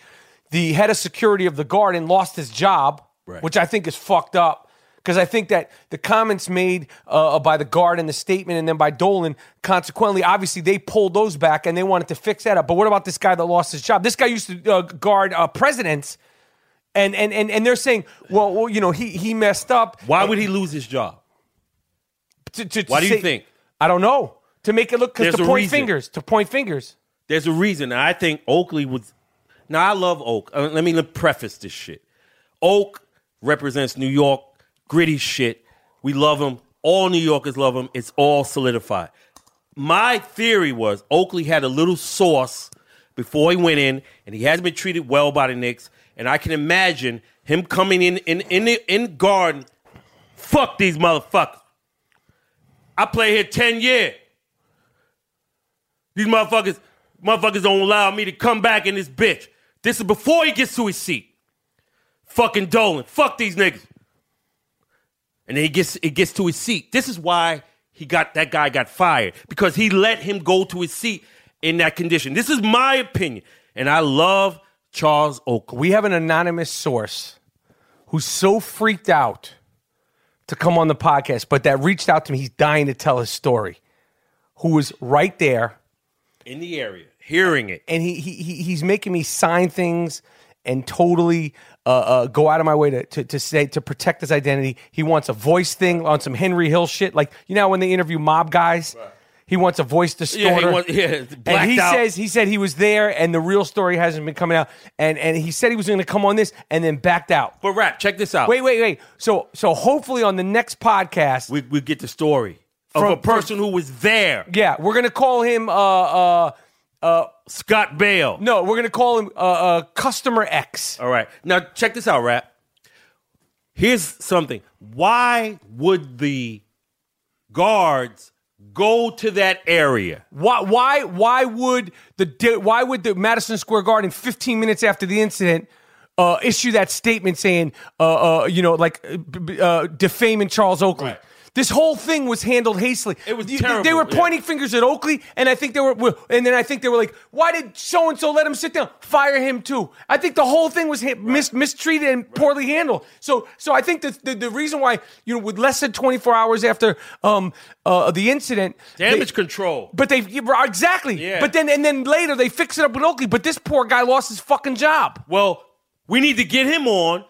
The head of security of the Garden lost his job, Right. which I think is fucked up. Because I think that the comments made uh, by the guard and the statement, and then by Dolan, consequently, obviously they pulled those back and they wanted to fix that up. But what about this guy that lost his job? This guy used to uh, guard uh, presidents, and, and and and they're saying, well, well, you know, he he messed up. Why would he lose his job? To, to, to Why do you say- think? I don't know. To make it look because to point reason. fingers, to point fingers. There's a reason. I think Oakley was. Now I love Oak. Uh, let me preface this shit. Oak represents New York, gritty shit. We love him. All New Yorkers love him. It's all solidified. My theory was Oakley had a little sauce before he went in, and he hasn't been treated well by the Knicks. And I can imagine him coming in in in the in garden. Fuck these motherfuckers. I play here ten years. These motherfuckers, motherfuckers don't allow me to come back in this bitch. This is before he gets to his seat. Fucking Dolan. Fuck these niggas. And then he gets it gets to his seat. This is why he got that guy got fired. Because he let him go to his seat in that condition. This is my opinion. And I love Charles Oakley. We have an anonymous source who's so freaked out to come on the podcast, but that reached out to me. He's dying to tell his story. Who was right there, In the area. Hearing it. and he, he he- he's making me sign things and totally uh, uh, go out of my way to, to to say to protect his identity. He wants a voice thing on some Henry Hill shit, like you know when they interview mob guys. He wants a voice distorter. Yeah, he want- yeah, and he out. says he said he was there, and the real story hasn't been coming out. And and he said he was going to come on this, and then backed out. But rap, check this out. Wait, wait, wait. So so hopefully on the next podcast, We we get the story of a person who was there. yeah, we're gonna call him uh uh Scott Bale. no, we're gonna call him uh, uh customer X. All right. Now check this out, rap. Here's something. Why would the guards go to that area? Why why why would the why would the Madison Square Garden 15 minutes after the incident uh, issue that statement saying uh, uh, you know like uh, uh, defaming Charles Oakley? Right. This whole thing was handled hastily. It was They- They terrible, were yeah. pointing fingers at Oakley, and I think they were, and then I think they were like, "Why did so and so let him sit down? Fire him too." I think the whole thing was ha- mis- mistreated and poorly handled. So, so I think that the, the reason why you know, with less than 24 hours after um, uh, the incident, they- Damage control. but they exactly. Yeah. But then and then later they fix it up with Oakley. But this poor guy lost his fucking job. Well, we need to get him on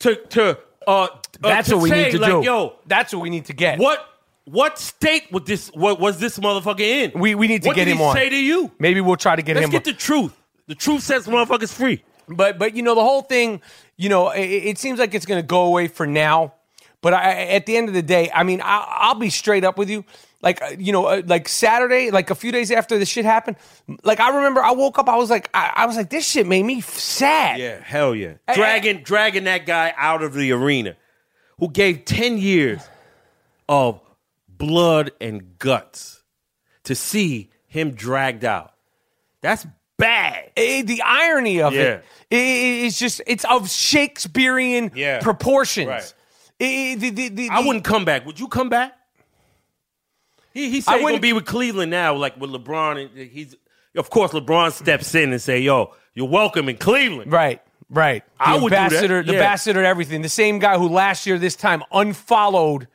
to to uh That's uh, what we say, need to like, do. Yo, that's what we need to get. what what state was this what was this motherfucker in? We- we need to what get did him he on. Say to you. Maybe we'll try to get him. Let's get the truth. The truth sets motherfuckers free. but but you know the whole thing. You know it, it seems like it's going to go away for now. But I, at the end of the day, I mean, I, I'll be straight up with you. Like uh, you know, uh, like Saturday, like a few days after this shit happened, like I remember I woke up, I was like, I, I was like, this shit made me f- sad. Yeah, hell yeah. I- Dragging dragging that guy out of the arena who gave 10 years of blood and guts to see him dragged out. That's bad. Eh, the irony of Yeah. it is just it's of Shakespearean Yeah. proportions. Right. I- the- the- the- I wouldn't come back. Would you come back? He he said he's gonna be with Cleveland now, like with LeBron, and he's of course, LeBron steps in and say, "Yo, you're welcome in Cleveland." Right, right. The I would do that, ambassador, the ambassador, to everything. The same guy who last year this time unfollowed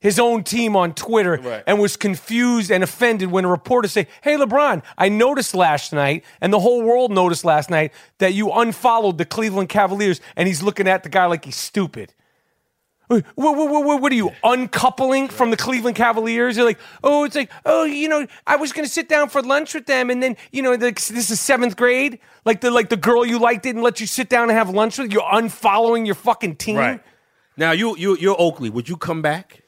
his own team on Twitter Right. and was confused and offended when a reporter say, "Hey, LeBron, I noticed last night, and the whole world noticed last night that you unfollowed the Cleveland Cavaliers," and he's looking at the guy like he's stupid. What, what, what, what- are you uncoupling from the Cleveland Cavaliers? You're like, oh, it's like, oh, you know, I was going to sit down for lunch with them, and then, you know, the, this is seventh grade. Like the like the girl you liked didn't let you sit down and have lunch with. You're unfollowing your fucking team Right. Now you you you're Oakley. Would you come back?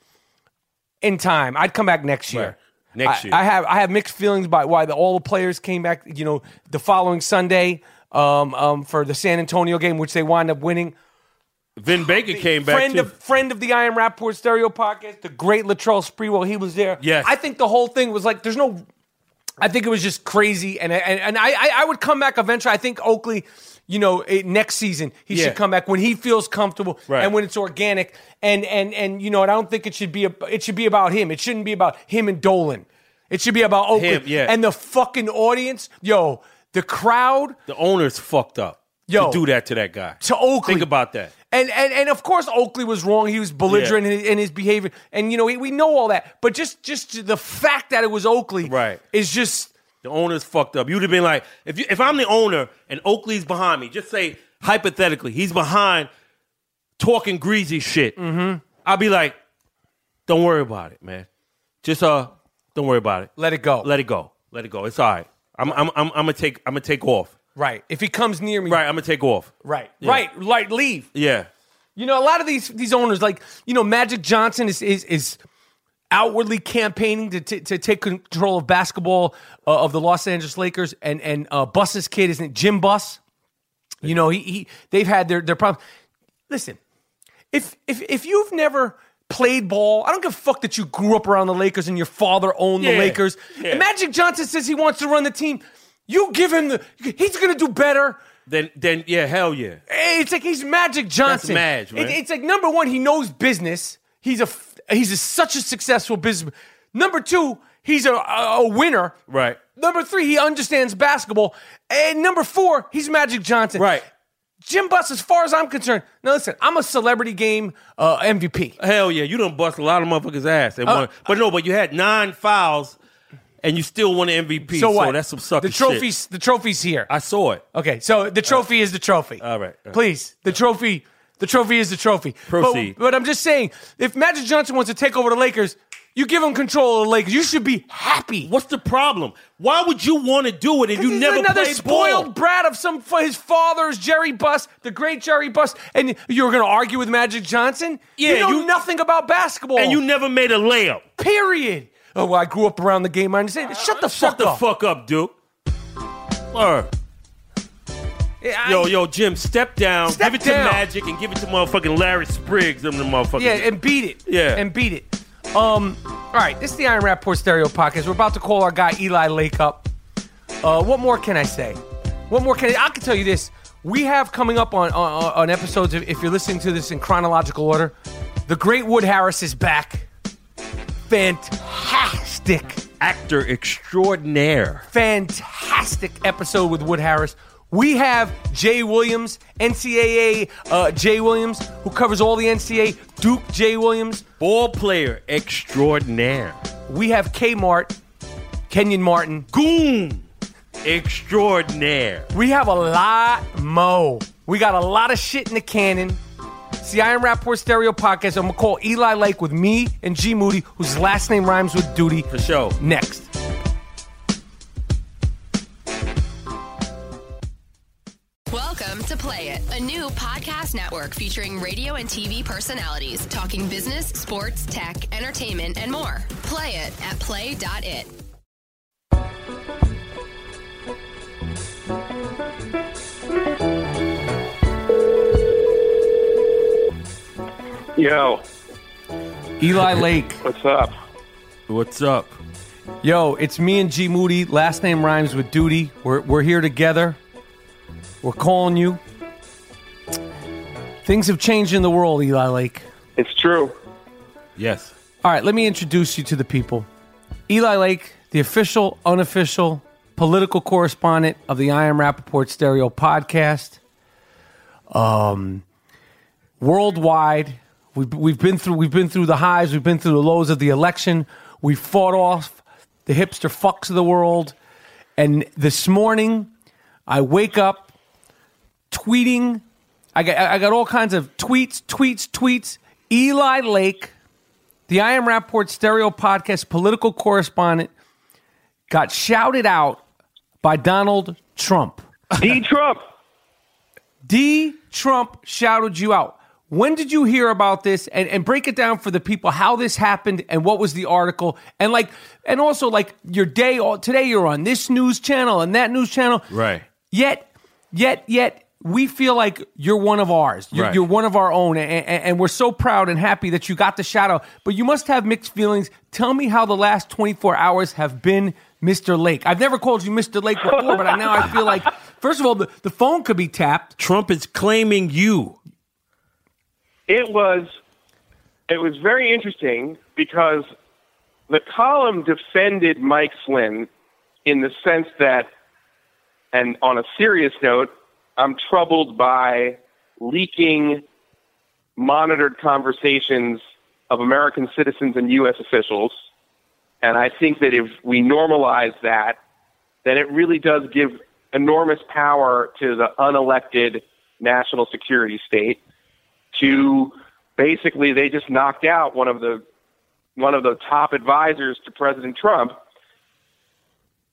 in time. I'd come back next year. Right. Next I- year. I have I have mixed feelings about why the, all the players came back. You know, the following Sunday um, um, for the San Antonio game, which they wind up winning. Vin Baker came back friend too. of friend of the I Am Rapaport Stereo podcast, the great Latrell Sprewell, he was there. Yes. I think the whole thing was like, there's no. I think it was just crazy, and and, and I, I I would come back eventually. I think Oakley, you know, eh, next season he Yeah. should come back when he feels comfortable Right. and when it's organic, and and and you know, and I don't think it should be a, it should be about him. It shouldn't be about him and Dolan. It should be about Oakley Him, yeah. and the fucking audience. Yo, the crowd the owner's fucked up. Yo. to do that to that guy. to Oakley. Think about that. And, and and of course Oakley was wrong. He was belligerent in, his, in his behavior, and you know we, we know all that. But just just the fact that it was Oakley, Right. is just The owner's fucked up. You'd have been like, if you, if I'm the owner and Oakley's behind me, just say hypothetically he's behind talking greasy shit. Mm-hmm. I'll be like, don't worry about it, man. Just uh, don't worry about it. let it go. Let it go. Let it go. It's all right. I'm I'm I'm, I'm gonna take I'm gonna take off. Right. If he comes near me, Right. I'm gonna take off. right, Yeah. right, right, leave. Yeah. You know, a lot of these these owners, like you know, Magic Johnson is is is outwardly campaigning to t- to take control of basketball uh, of the Los Angeles Lakers, and and uh, Buss's kid isn't it Jim Buss. You know, he, he they've had their their problems. Listen, if if if you've never played ball, I don't give a fuck that you grew up around the Lakers and your father owned the Yeah, Lakers. yeah. And Magic Johnson says he wants to run the team. You give him the. He's going to do better. Then then yeah. Hell yeah. It's like he's Magic Johnson. Madge, man. It- it's like number one, he knows business. He's a f- he's a, such a successful business. Number two, he's a, a, a winner. Right. Number three, he understands basketball. And number four, he's Magic Johnson. Right. Jim Buss, as far as I'm concerned, now listen, I'm a celebrity game uh, MVP. Hell yeah. You done bust a lot of motherfuckers' ass. Uh, At one- but no. But you had nine fouls, and you still won the MVP. So what? that's some sucker The shit. the trophy's here. I saw it. Okay, so the trophy is the trophy. all right, all right. Please, the trophy, the trophy is the trophy. But- Proceed. But, I'm just saying, if Magic Johnson wants to take over the Lakers, you give him control of the Lakers. You should be happy. What's the problem? Why would you want to do it if you never another played spoiled ball? brat of some for his father's Jerry Buss, the great Jerry Buss, and you're going to argue with Magic Johnson? Yeah, you know you- nothing about basketball. And you never made a layup. period. Oh, well, I grew up around the game. I understand. Shut the Shut fuck the up. fuck up, Duke. Word. Yeah, I- Yo, yo, Jim, step down. Step give it down. to Magic and give it to motherfucking Larry Spriggs. Them the motherfuckers. Yeah, and beat it. Yeah. And beat it. Um, all right, this is the I Am Rapaport Stereo Podcast. We're about to call our guy Eli Lake up. Uh, what more can I say? What more can I, I can tell you this. We have coming up on, on, on episodes, if if you're listening to this in chronological order, the great Wood Harris is back. Fantastic, Actor extraordinaire. fantastic episode with Wood Harris. We have Jay Williams, NCAA uh, Jay Williams, who covers all the NCAA, Duke Jay Williams. Ball player extraordinaire. We have Kmart, Kenyon Martin. Goon extraordinaire. We have a lot mo. We got a lot of shit in the cannon. It's the I Am Rapaport Stereo Podcast. I'm gonna call Eli Lake with me and G Moody, whose last name rhymes with duty. For sure. Next. Welcome to Play It, a new podcast network featuring radio and TV personalities talking business, sports, tech, entertainment, and more. Play it at play.it. Yo, Eli Lake. what's up? What's up? Yo, it's me and G Moody. Last name rhymes with duty. We're, we're here together. We're calling you. Things have changed in the world, Eli Lake. It's true. Yes. All right, let me introduce you to the people. Eli Lake, the official, unofficial political correspondent of the I Am Rapaport Stereo podcast. Um, worldwide, we've, we've been through we've been through the highs, we've been through the lows of the election. We fought off the hipster fucks of the world, and this morning, I wake up tweeting. I got I got all kinds of tweets, tweets, tweets. Eli Lake, the I Am Rapaport Stereo Podcast political correspondent, got shouted out by Donald Trump. D. Trump. D. Trump shouted you out. When did you hear about this? And, and break it down for the people how this happened and what was the article and like and also like your day today you're on this news channel and that news channel. Right. Yet, yet, yet we feel like you're one of ours. You're, Right. you're one of our own, and, and, and we're so proud and happy that you got the shout out. But you must have mixed feelings. Tell me how the last 24 hours have been, Mr. Lake. I've never called you Mr. Lake before, but I, now I feel like, first of all, the, the phone could be tapped. Trump is claiming you. It was it was very interesting because the column defended Mike Flynn in the sense that, and on a serious note, I'm troubled by leaking monitored conversations of American citizens and U.S. officials. And I think that if we normalize that, then it really does give enormous power to the unelected national security state to basically they just knocked out one of the one of the top advisors to President Trump.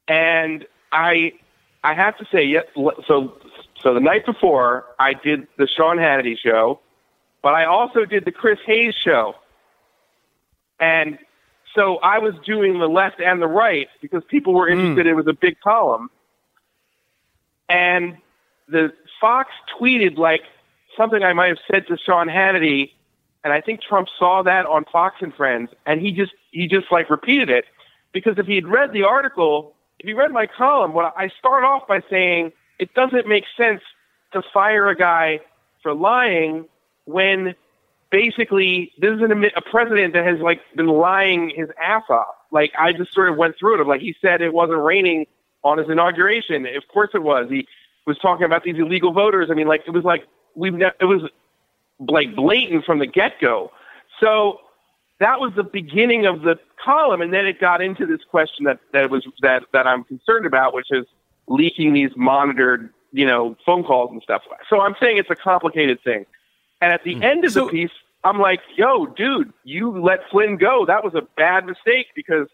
And I I have to say yes so so the night before I did the Sean Hannity show, but I also did the Chris Hayes show. And so I was doing the left and the right because people were hmm. interested. It was a big column. And the Fox tweeted like something I might have said to Sean Hannity, and I think Trump saw that on Fox and Friends, and he just he just like repeated it because if he had read the article, if he read my column, what I start off by saying it doesn't make sense to fire a guy for lying when basically this is an, a president that has like been lying his ass off. Like I just sort of went through it. Like he said it wasn't raining on his inauguration. Of course it was. He was talking about these illegal voters. I mean, like it was like we've ne- it was like blatant from the get go. So that was the beginning of the column, and then it got into this question that that was that that I'm concerned about, which is leaking these monitored, you know, phone calls and stuff. So I'm saying it's a complicated thing. And at the mm. end of So- the piece, I'm like, "Yo, dude, you let Flynn go. That was a bad mistake because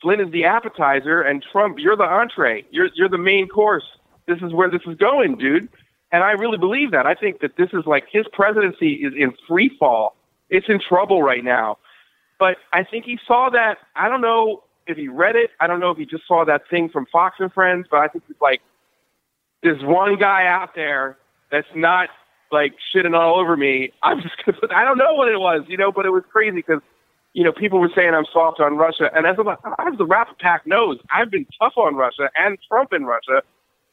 Flynn is the appetizer, and Trump, you're the entree. You're you're the main course. This is where this is going, dude." And I really believe that. I think that this is like his presidency is in free fall. It's in trouble right now. But I think he saw that. I don't know if he read it. I don't know if he just saw that thing from Fox and Friends. But I think it's like there's one guy out there that's not like shitting all over me. I'm just gonna. I don't know what it was, you know. But it was crazy because you know people were saying I'm soft on Russia, and as, the- as the Rap Pack knows, I've been tough on Russia and Trump in Russia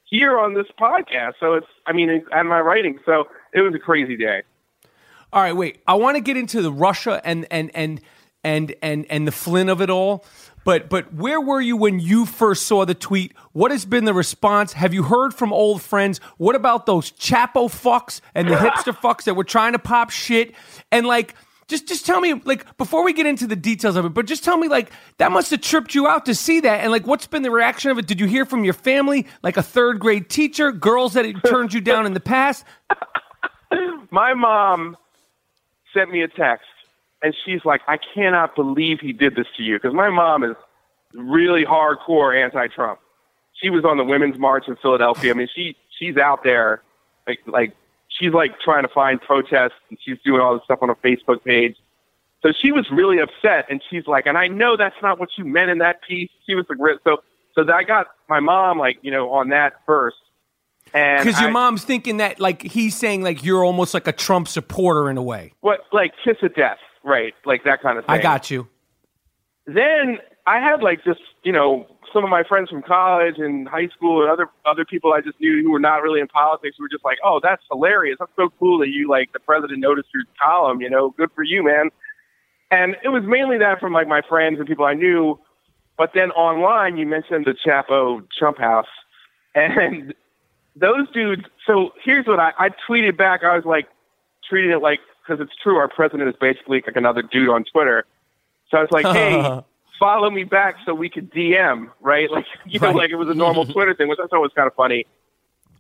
here on this podcast. So it's. I mean, and my writing. So it was a crazy day. All right, wait. I want to get into the Russia and and and and and and the Flynn of it all. But but where were you when you first saw the tweet? What has been the response? Have you heard from old friends? What about those Chapo fucks and the hipster fucks that were trying to pop shit? And like just just tell me like before we get into the details of it, but just tell me like that must have tripped you out to see that and like what's been the reaction of it? Did you hear from your family, like a third grade teacher, girls that had turned you down in the past? my mom sent me a text and she's like, I cannot believe he did this to you. Because my mom is really hardcore anti Trump. She was on the women's march in Philadelphia. I mean, she she's out there like like she's like trying to find protests and she's doing all this stuff on her Facebook page. So she was really upset and she's like, and I know that's not what you meant in that piece. She was like, so so that I got my mom like, you know, on that first. And Because your I- mom's thinking that like he's saying like you're almost like a Trump supporter in a way. what like kiss of death, right? Like that kind of thing. I got you. then I had like just you know some of my friends from college and high school and other other people I just knew who were not really in politics were just like, oh, that's hilarious. That's so cool that you like the president noticed your column. You know, good for you, man. And it was mainly that from like my friends and people I knew. But then online, you mentioned the Chapo Trap House, and those dudes. So here's what I, I tweeted back. I was like, treating it like because it's true. Our president is basically like another dude on Twitter. So I was like, hey, follow me back so we could DM, right? Like you know, like it was a normal mm-hmm. Twitter thing, which I thought was kind of funny.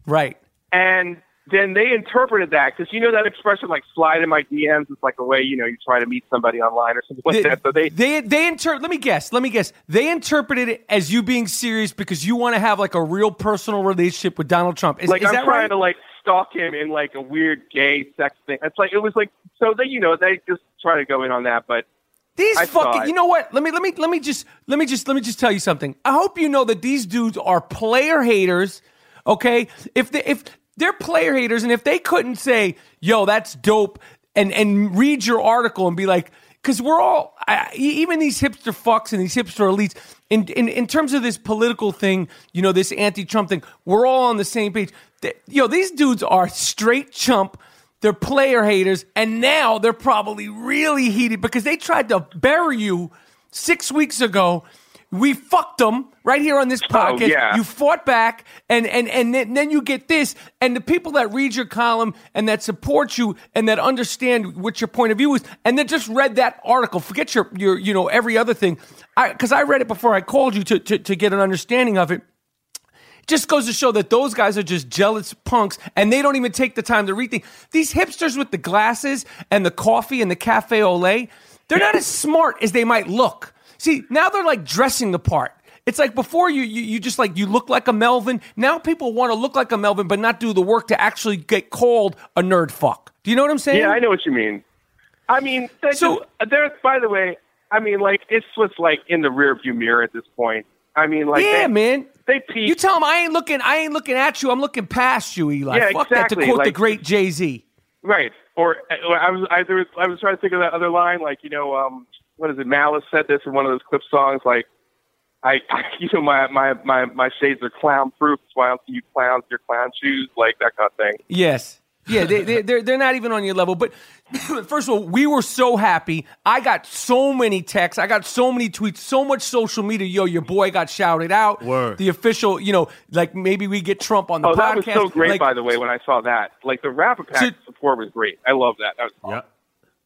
Right. And then they interpreted that because you know that expression like slide in my DMs is like a way you know you try to meet somebody online or something like They, that. So they they they inter- let me guess. Let me guess. They interpreted it as you being serious because you want to have like a real personal relationship with Donald Trump. Is, like is I'm that trying right? to like stalk him in like a weird gay sex thing. It's like it was like so they you know they just try to go in on that, but These I fucking, you know what? Let me let me let me just let me just let me just tell you something. I hope you know that these dudes are player haters. Okay, if they if they're player haters, and if they couldn't say, "Yo, that's dope," and and read your article and be like, because we're all I, even these hipster fucks and these hipster elites. In, in in terms of this political thing, you know, this anti-Trump thing, we're all on the same page. They, know, these dudes are straight chump. They're player haters, and now they're probably really heated because they tried to bury you six weeks ago. We fucked them right here on this oh, podcast. Oh, yeah. You fought back, and and and then, then you get this, and the people that read your column and that support you and that understand what your point of view is, and then just read that article. Forget your your you know every other thing, because I, read it before I called you to, to to get an understanding of it just goes to show that those guys are just jealous punks and they don't even take the time to read things. These hipsters with the glasses and the coffee and the cafe au lait, they're not as smart as they might look. See, now they're like dressing the part. It's like before you, you you just like you look like a Melvin. Now people want to look like a Melvin but not do the work to actually get called a nerd fuck. Do you know what I'm saying? yeah, I know what you mean. I mean, So- just, there's by the way, I mean like it's what's like in the rearview mirror at this point. I mean, like yeah, man. They peaked. You tell them I ain't looking. I ain't looking at you. I'm looking past you, Eli. Yeah, Fuck that. To exactly. quote the great Jay Z. Right. Or or I was I, there was I was trying to think of that other line, like you know, um, what is it? Malice said this in one of those Clipse songs, like I, I, you know, my my my my shades are clown proof. That's why I don't see you clowns your clown shoes, like that kind of thing. Yes. Yeah, they, they, they're, they're not even on your level. But first of all, we were so happy. I got so many texts. I got so many tweets, so much social media. Yo, your boy got shouted out. Word. The official, you know, like maybe we get Trump on the Oh, podcast. that was so great, Like, by the way, when I saw that. Like the Rapper Pack So- support was great. I love that. That was awesome. Yeah.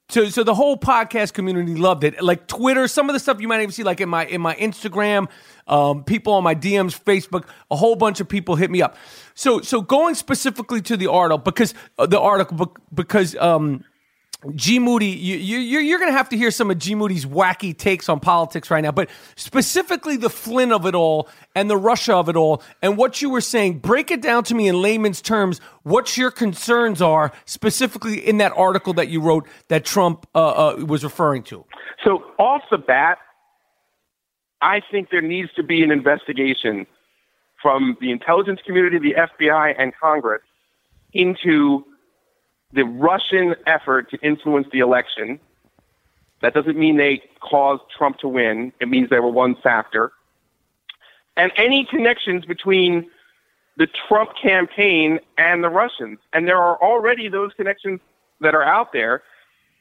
So, so the whole podcast community loved it. Like Twitter, some of the stuff you might even see, like in my in my Instagram, um, people on my DMs, Facebook, a whole bunch of people hit me up. So, so going specifically to the article because uh, the article because um, G Moody, you, you, you're, going to have to hear some of G Moody's wacky takes on politics right now, but specifically the Flynn of it all and the Russia of it all and what you were saying. Break it down to me in layman's terms. What your concerns are specifically in that article that you wrote that Trump uh, uh, was referring to. So off the bat, I think there needs to be an investigation from the intelligence community, the FBI, and Congress into the Russian effort to influence the election. That doesn't mean they caused Trump to win. It means they were one factor. And any connections between the Trump campaign and the Russians. And there are already those connections that are out there.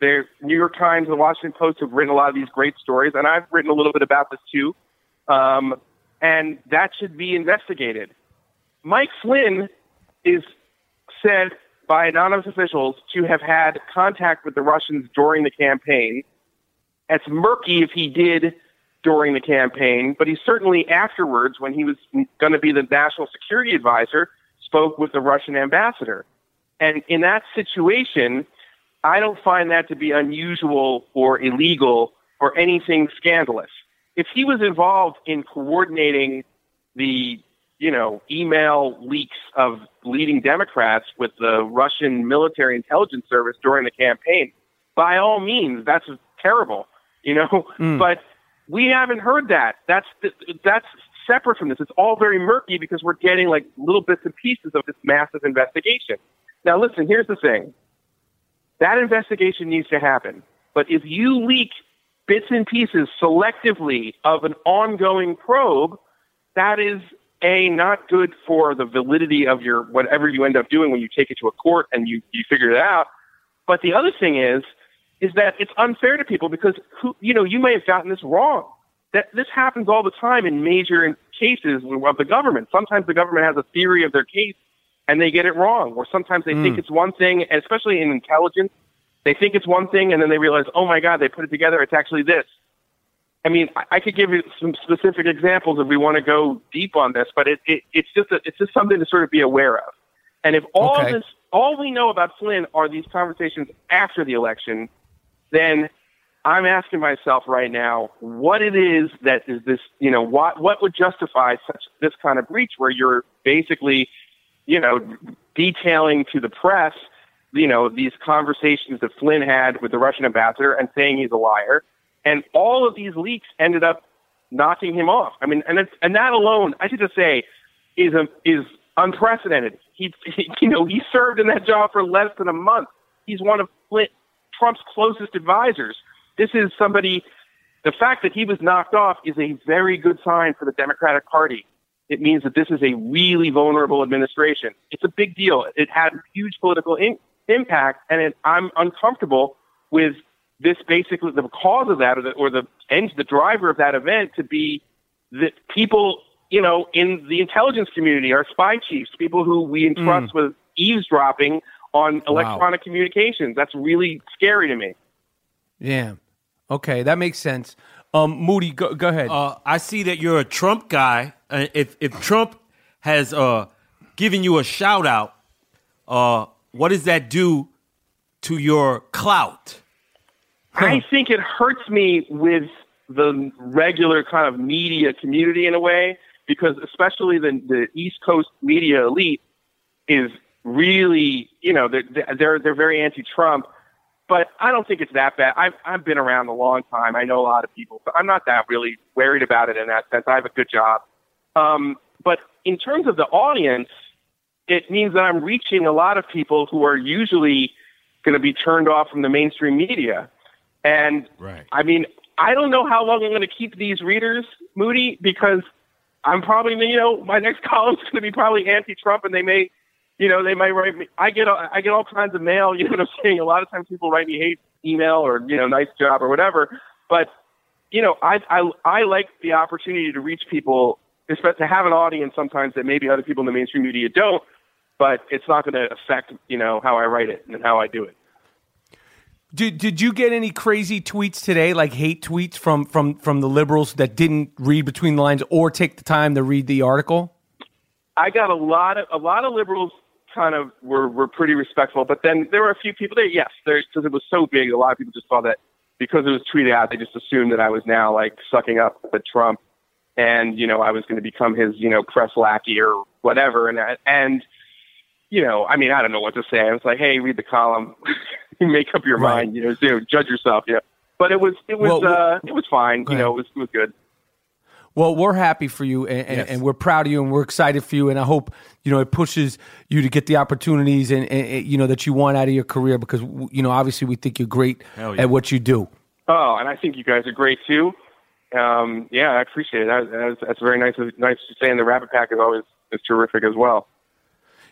The New York Times and the Washington Post have written a lot of these great stories, and I've written a little bit about this too. Um, and that should be investigated. Mike Flynn is said by anonymous officials to have had contact with the Russians during the campaign. It's murky if he did during the campaign, but he certainly afterwards, when he was going to be the national security advisor, spoke with the Russian ambassador. And in that situation, I don't find that to be unusual or illegal or anything scandalous. If he was involved in coordinating the, you know, email leaks of leading Democrats with the Russian military intelligence service during the campaign, by all means, that's terrible, you know. Hmm. But we haven't heard that. That's that's separate from this. It's all very murky because we're getting like little bits and pieces of this massive investigation. Now, listen. Here's the thing. That investigation needs to happen. But if you leak bits and pieces selectively of an ongoing probe, that is a not good for the validity of your whatever you end up doing when you take it to a court and you you figure it out. But the other thing is is that it's unfair to people because who you know you may have gotten this wrong. that this happens all the time in major cases of the government. Sometimes the government has a theory of their case and they get it wrong, or sometimes they think hmm. it's one thing, and especially in intelligence, they think it's one thing and then they realize, oh my God, they put it together, it's actually this. I mean, I, could give you some specific examples if we want to go deep on this, but it, it, it's just a, it's just something to sort of be aware of. And if all Okay. this, all we know about Flynn are these conversations after the election, then I'm asking myself right now what it is that is this, you know, what what would justify such this kind of breach where you're basically, you know, detailing to the press, you know, these conversations that Flynn had with the Russian ambassador and saying he's a liar, and all of these leaks ended up knocking him off. I mean, and it's, and that alone, I should just say, is a, is unprecedented. He, he, you know, he served in that job for less than a month. He's one of Flynn, Trump's closest advisors. This is somebody. The fact that he was knocked off is a very good sign for the Democratic Party. It means that this is a really vulnerable administration. It's a big deal. It had huge political in, impact, and it, I'm uncomfortable with this basically the cause of that or the or the end the driver of that event to be that people you know in the intelligence community our spy chiefs people who we entrust with eavesdropping on electronic communications that's really scary to me Yeah. Okay, that makes sense. Um, Moody, go, go ahead. Uh, I see that you're a Trump guy. Uh, if if Trump has uh, given you a shout out, uh, what does that do to your clout? I think it hurts me with the regular kind of media community in a way because especially the the East Coast media elite is really you know they're they're they're very anti-Trump, but I don't think it's that bad. I've I've been around a long time. I know a lot of people, so I'm not that really worried about it in that sense. I have a good job, um, but in terms of the audience, it means that I'm reaching a lot of people who are usually going to be turned off from the mainstream media. And Right. I mean, I don't know how long I'm going to keep these readers, Moody, because I'm probably, you know, my next column's going to be probably anti-Trump, and they may, you know, they might write me. I get, I get all kinds of mail. You know what I'm saying? A lot of times people write me hate email or you know, nice job or whatever. But you know, I, I, I like the opportunity to reach people, to have an audience sometimes that maybe other people in the mainstream media don't. But it's not going to affect, you know, how I write it and how I do it. Did Did you get any crazy tweets today, like hate tweets from from from the liberals that didn't read between the lines or take the time to read the article? I got a lot of a lot of liberals kind of were were pretty respectful, but then there were a few people that yes, because it was so big, a lot of people just saw that because it was tweeted out, they just assumed that I was now like sucking up at Trump, and you know I was going to become his you know press lackey or whatever, and and you know I mean I don't know what to say. I was like, hey, read the column, make up your Right. mind, you know, you know, judge yourself, you know. But it was it was Well, uh it was fine, you know, it was it was good. Well, we're happy for you, and, and, Yes. and we're proud of you, and we're excited for you, and I hope you know it pushes you to get the opportunities and, and and, you know that you want out of your career because you know obviously we think you're great yeah. at what you do. Oh, and I think you guys are great too. Um, yeah, I appreciate it. That, that's, that's very nice. Nice to say. And the Rabbit Pack is always is terrific as well.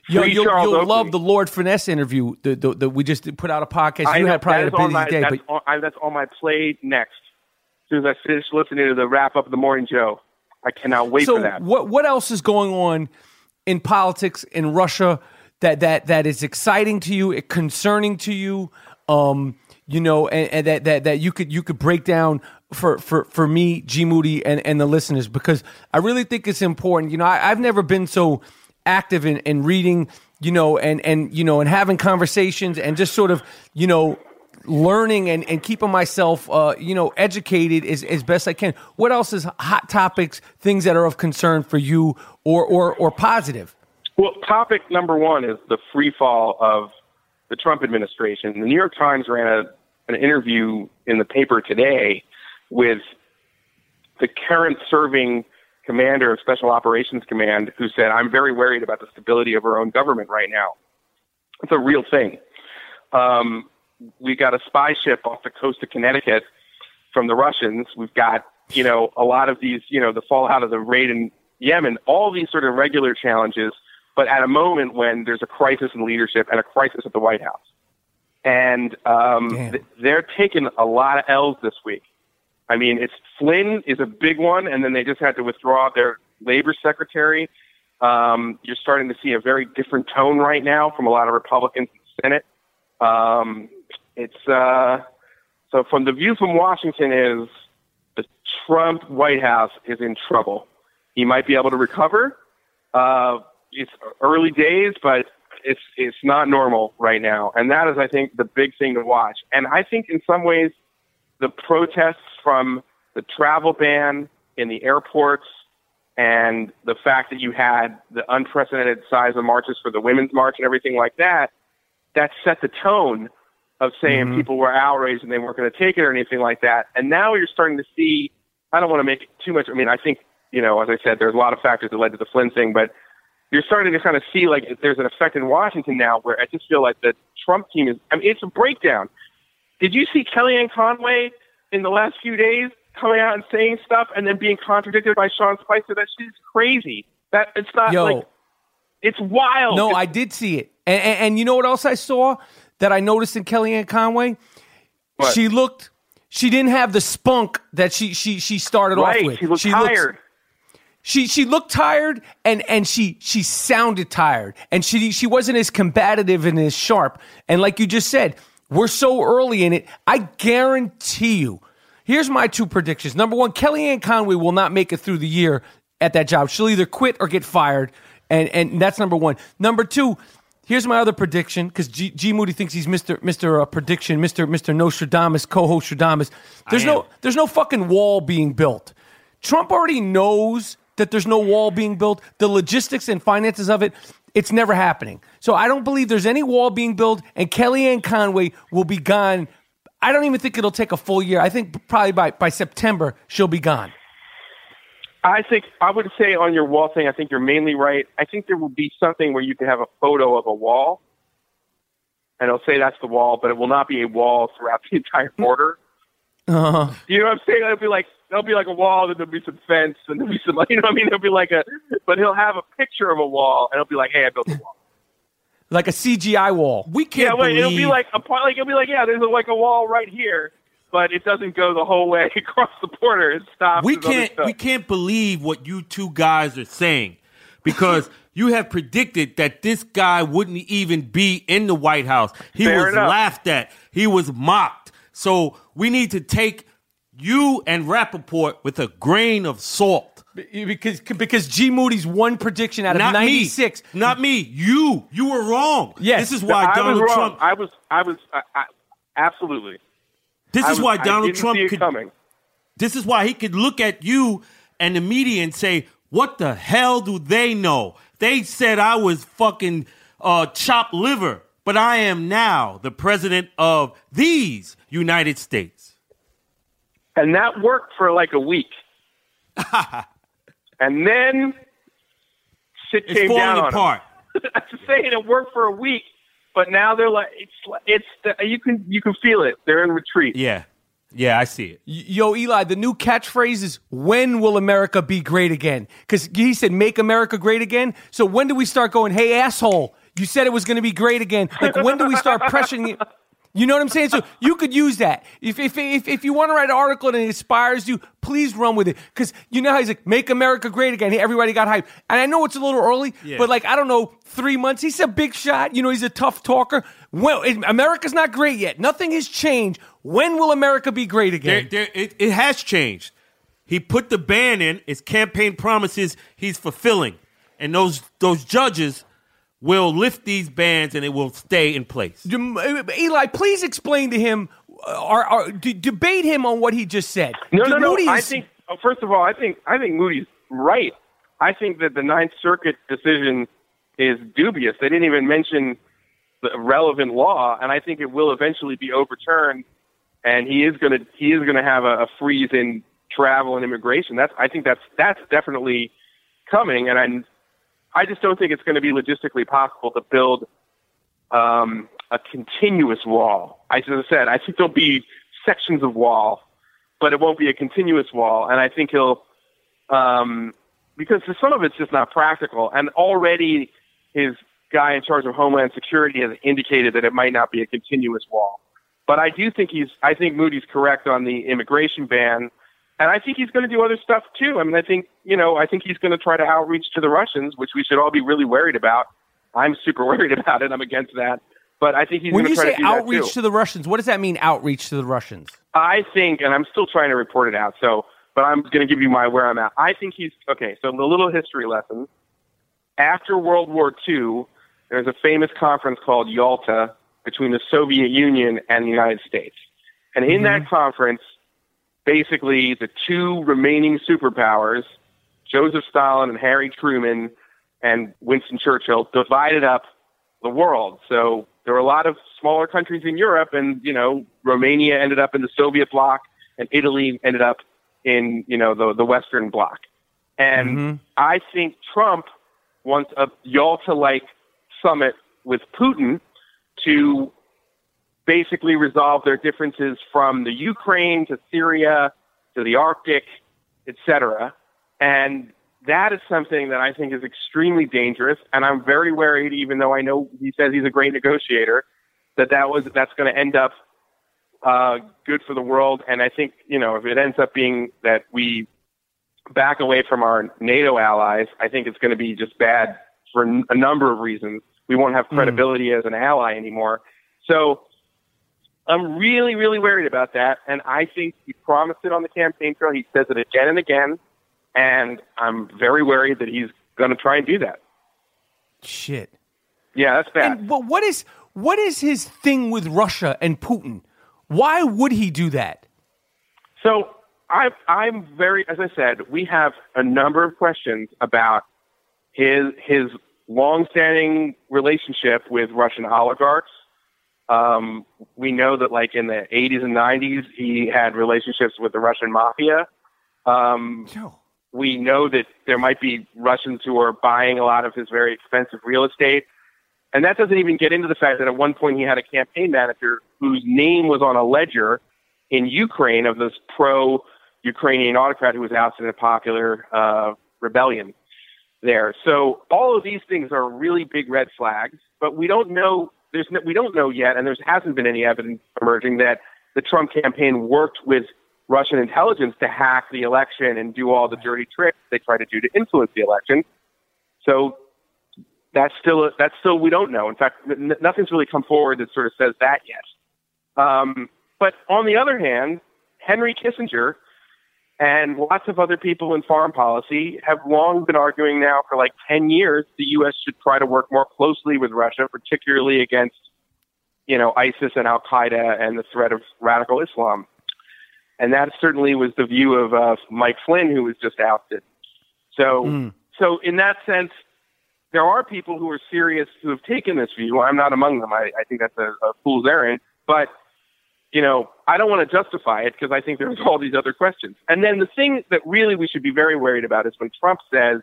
You'll, you'll, you'll love the Lord Finesse interview that the, the, we just put out a podcast. I You know, had probably a busy my, day, that's, but on, I, that's on my play next. As soon as I finish listening to the wrap up of the morning Joe, I cannot wait so for that. what what else is going on in politics in Russia that that that is exciting to you, concerning to you? Um, you know, and, and that, that that you could you could break down for for for me, G Moody, and and the listeners because I really think it's important. You know, I, I've never been so active in, in reading, you know, and and you know, and having conversations and just sort of, you know, learning and, and keeping myself, uh, you know, educated as, as best I can. What else is hot topics, things that are of concern for you or or or positive? Well, topic number one is the free fall of the Trump administration. The New York Times ran a, an interview in the paper today with the current serving commander of Special Operations Command, who said, I'm very worried about the stability of our own government right now. It's a real thing. Um, we got a spy ship off the coast of Connecticut from the Russians. We've got, you know, a lot of these, you know, the fallout of the raid in Yemen, all these sort of regular challenges, but at a moment when there's a crisis in leadership and a crisis at the White House. And um, th- they're taking a lot of L's this week. I mean, it's Flynn is a big one, and then they just had to withdraw their labor secretary. Um, you're starting to see a very different tone right now from a lot of Republicans in the Senate. Um, it's uh, so from the view from Washington is the Trump White House is in trouble. He might be able to recover. Uh, it's early days, but it's it's not normal right now, and that is, I think, the big thing to watch. And I think, in some ways, the protests from the travel ban in the airports and the fact that you had the unprecedented size of marches for the women's march and everything like that, that set the tone of saying mm-hmm. people were outraged and they weren't going to take it or anything like that. And now you're starting to see. I don't want to make too much. I mean, I think you know, as I said, there's a lot of factors that led to the Flynn thing, but you're starting to kind of see like there's an effect in Washington now where I just feel like the Trump team is. I mean, it's a breakdown. Did you see Kellyanne Conway in the last few days coming out and saying stuff and then being contradicted by Sean Spicer? That shit is crazy. That it's not Yo, like it's wild. No, it's, I did see it, and, and, and, you know what else I saw that I noticed in Kellyanne Conway? What? She looked. She didn't have the spunk that she she she started right. off with. She looked she tired. Looks, she she looked tired and and she she sounded tired and she she wasn't as combative and as sharp and like you just said we're so early in it i guarantee you. Here's my two predictions. Number one kellyanne conway will not make it through the year at that job. She'll either quit or get fired and and that's number one. Number two Here's my other prediction because G, G, Moody thinks he's Mister Mister uh, Prediction, Mister Mister Nostradamus, co-host Stradamus. There's no there's no fucking wall being built. Trump already knows that there's no wall being built, the logistics and finances of it, it's never happening. So I don't believe there's any wall being built, and Kellyanne Conway will be gone. I don't even think it'll take a full year. I think probably by, by September she'll be gone. I think I would say on your wall thing, I think you're mainly right. I think there will be something where you can have a photo of a wall, and it'll say that's the wall, but it will not be a wall throughout the entire mm. border. Uh-huh. You know what I'm saying? It'll be like there'll be like a wall, then there'll be some fence, and there'll be some, you know what I mean? There'll be like a, but he'll have a picture of a wall, and he'll be like, hey, I built a wall. like a CGI wall. We can't. Yeah, wait, believe... it'll be like a part. like it'll be like yeah, there's a, like a wall right here, but it doesn't go the whole way across the border. It stops. We can't. We can't believe what you two guys are saying because. you have predicted that this guy wouldn't even be in the White House. He Fair was enough. laughed at. He was mocked. So we need to take you and Rapaport with a grain of salt. Because because G Moody's one prediction out of Not ninety six. Me. Not me. You. You were wrong. Yes. This is why I Donald was. Trump. I was. I was. I, I, absolutely. This I is was- why I Donald didn't Trump see it could. coming. This is why he could look at you and the media and say, "What the hell do they know? They said I was fucking uh, chopped liver, but I am now the president of these United States." and that worked for like a week. and then shit It's came falling down on 'em. apart. I'm just saying it worked for a week, but now they're like it's it's the, you can you can feel it. They're in retreat. Yeah, yeah, I see it. Yo, Eli, the new catchphrase is "When will America be great again?" Because he said "Make America great again." So when do we start going? Hey, asshole! You said it was going to be great again. Like when do we start pressuring you? You know what I'm saying? So you could use that. If if if, if you want to write an article and it inspires you, please run with it. Because you know how he's like, "Make America great again." Everybody got hyped, and I know it's a little early, Yeah. but like I don't know, three months. He's a big shot. You know, he's a tough talker. Well, it- America's not great yet. Nothing has changed. When will America be great There, again? there, it, it has changed. He put the ban in. His campaign promises he's fulfilling, and those those judges will lift these bans and it will stay in place. Um, Eli, please explain to him, uh, or, or d- debate him on what he just said. No, no, no. Moody I think oh, first of all, I think I think Moody's right. I think that the Ninth Circuit decision is dubious. They didn't even mention the relevant law, and I think it will eventually be overturned. And he is going to he is going to have a, a freeze in travel and immigration. That's I think that's that's definitely coming, and I I just don't think it's going to be logistically possible to build um, a continuous wall. I, as I said, I think there'll be sections of wall, but it won't be a continuous wall. And I think he'll, um, because some of it's just not practical. And already his guy in charge of Homeland Security has indicated that it might not be a continuous wall. But I do think he's, I think Moody's correct on the immigration ban. And I think he's going to do other stuff too. I mean, I think you know, I think he's going to try to outreach to the Russians, which we should all be really worried about. I'm super worried about it. I'm against that, but I think he's When going you to try say to do that outreach to the Russians, what does that mean? Outreach to the Russians? I think, and I'm still trying to report it out. So, but I'm going to give you my where I'm at. I think he's okay. So, the little history lesson. After World War II, there's a famous conference called Yalta between the Soviet Union and the United States, and in that mm-hmm. conference, basically the two remaining superpowers, Joseph Stalin and Harry Truman, and Winston Churchill, divided up the world. So there were a lot of smaller countries in Europe, and you know, Romania ended up in the Soviet bloc, and Italy ended up in you know the the Western bloc. And mm-hmm. I think Trump wants a Yalta-like summit with Putin to basically resolve their differences from the Ukraine to Syria to the Arctic, etc. And that is something that I think is extremely dangerous. And I'm very worried, even though I know he says he's a great negotiator, that that was that's going to end up uh, good for the world. And I think you know if it ends up being that we back away from our NATO allies, I think it's going to be just bad for n- a number of reasons. We won't have credibility as an ally anymore. So I'm really, really worried about that. And I think he promised it on the campaign trail. He says it again and again. And I'm very worried that he's going to try and do that. Shit. Yeah, that's bad. And but what is what is his thing with Russia and Putin? Why would he do that? So I, I'm very, as I said, we have a number of questions about his his longstanding relationship with Russian oligarchs. Um, we know that, like in the 80s and 90s, he had relationships with the Russian mafia. Um, we know that there might be Russians who are buying a lot of his very expensive real estate. And that doesn't even get into the fact that at one point he had a campaign manager whose name was on a ledger in Ukraine of this pro Ukrainian autocrat who was ousted in a popular uh, rebellion there. So all of these things are really big red flags, but we don't know. There's no, we don't know yet, and there hasn't been any evidence emerging that the Trump campaign worked with Russian intelligence to hack the election and do all the dirty tricks they try to do to influence the election. So that's still that's still we don't know. In fact, n- nothing's really come forward that sort of says that yet. Um, but on the other hand, Henry Kissinger and lots of other people in foreign policy have long been arguing now for like 10 years the U.S. should try to work more closely with Russia, particularly against, you know, ISIS and Al Qaeda and the threat of radical Islam. And that certainly was the view of uh, Mike Flynn, who was just ousted. So, so in that sense, there are people who are serious who have taken this view. I'm not among them. I, I think that's a, a fool's errand. But you know, I don't want to justify it because I think there's all these other questions. And then the thing that really we should be very worried about is when Trump says,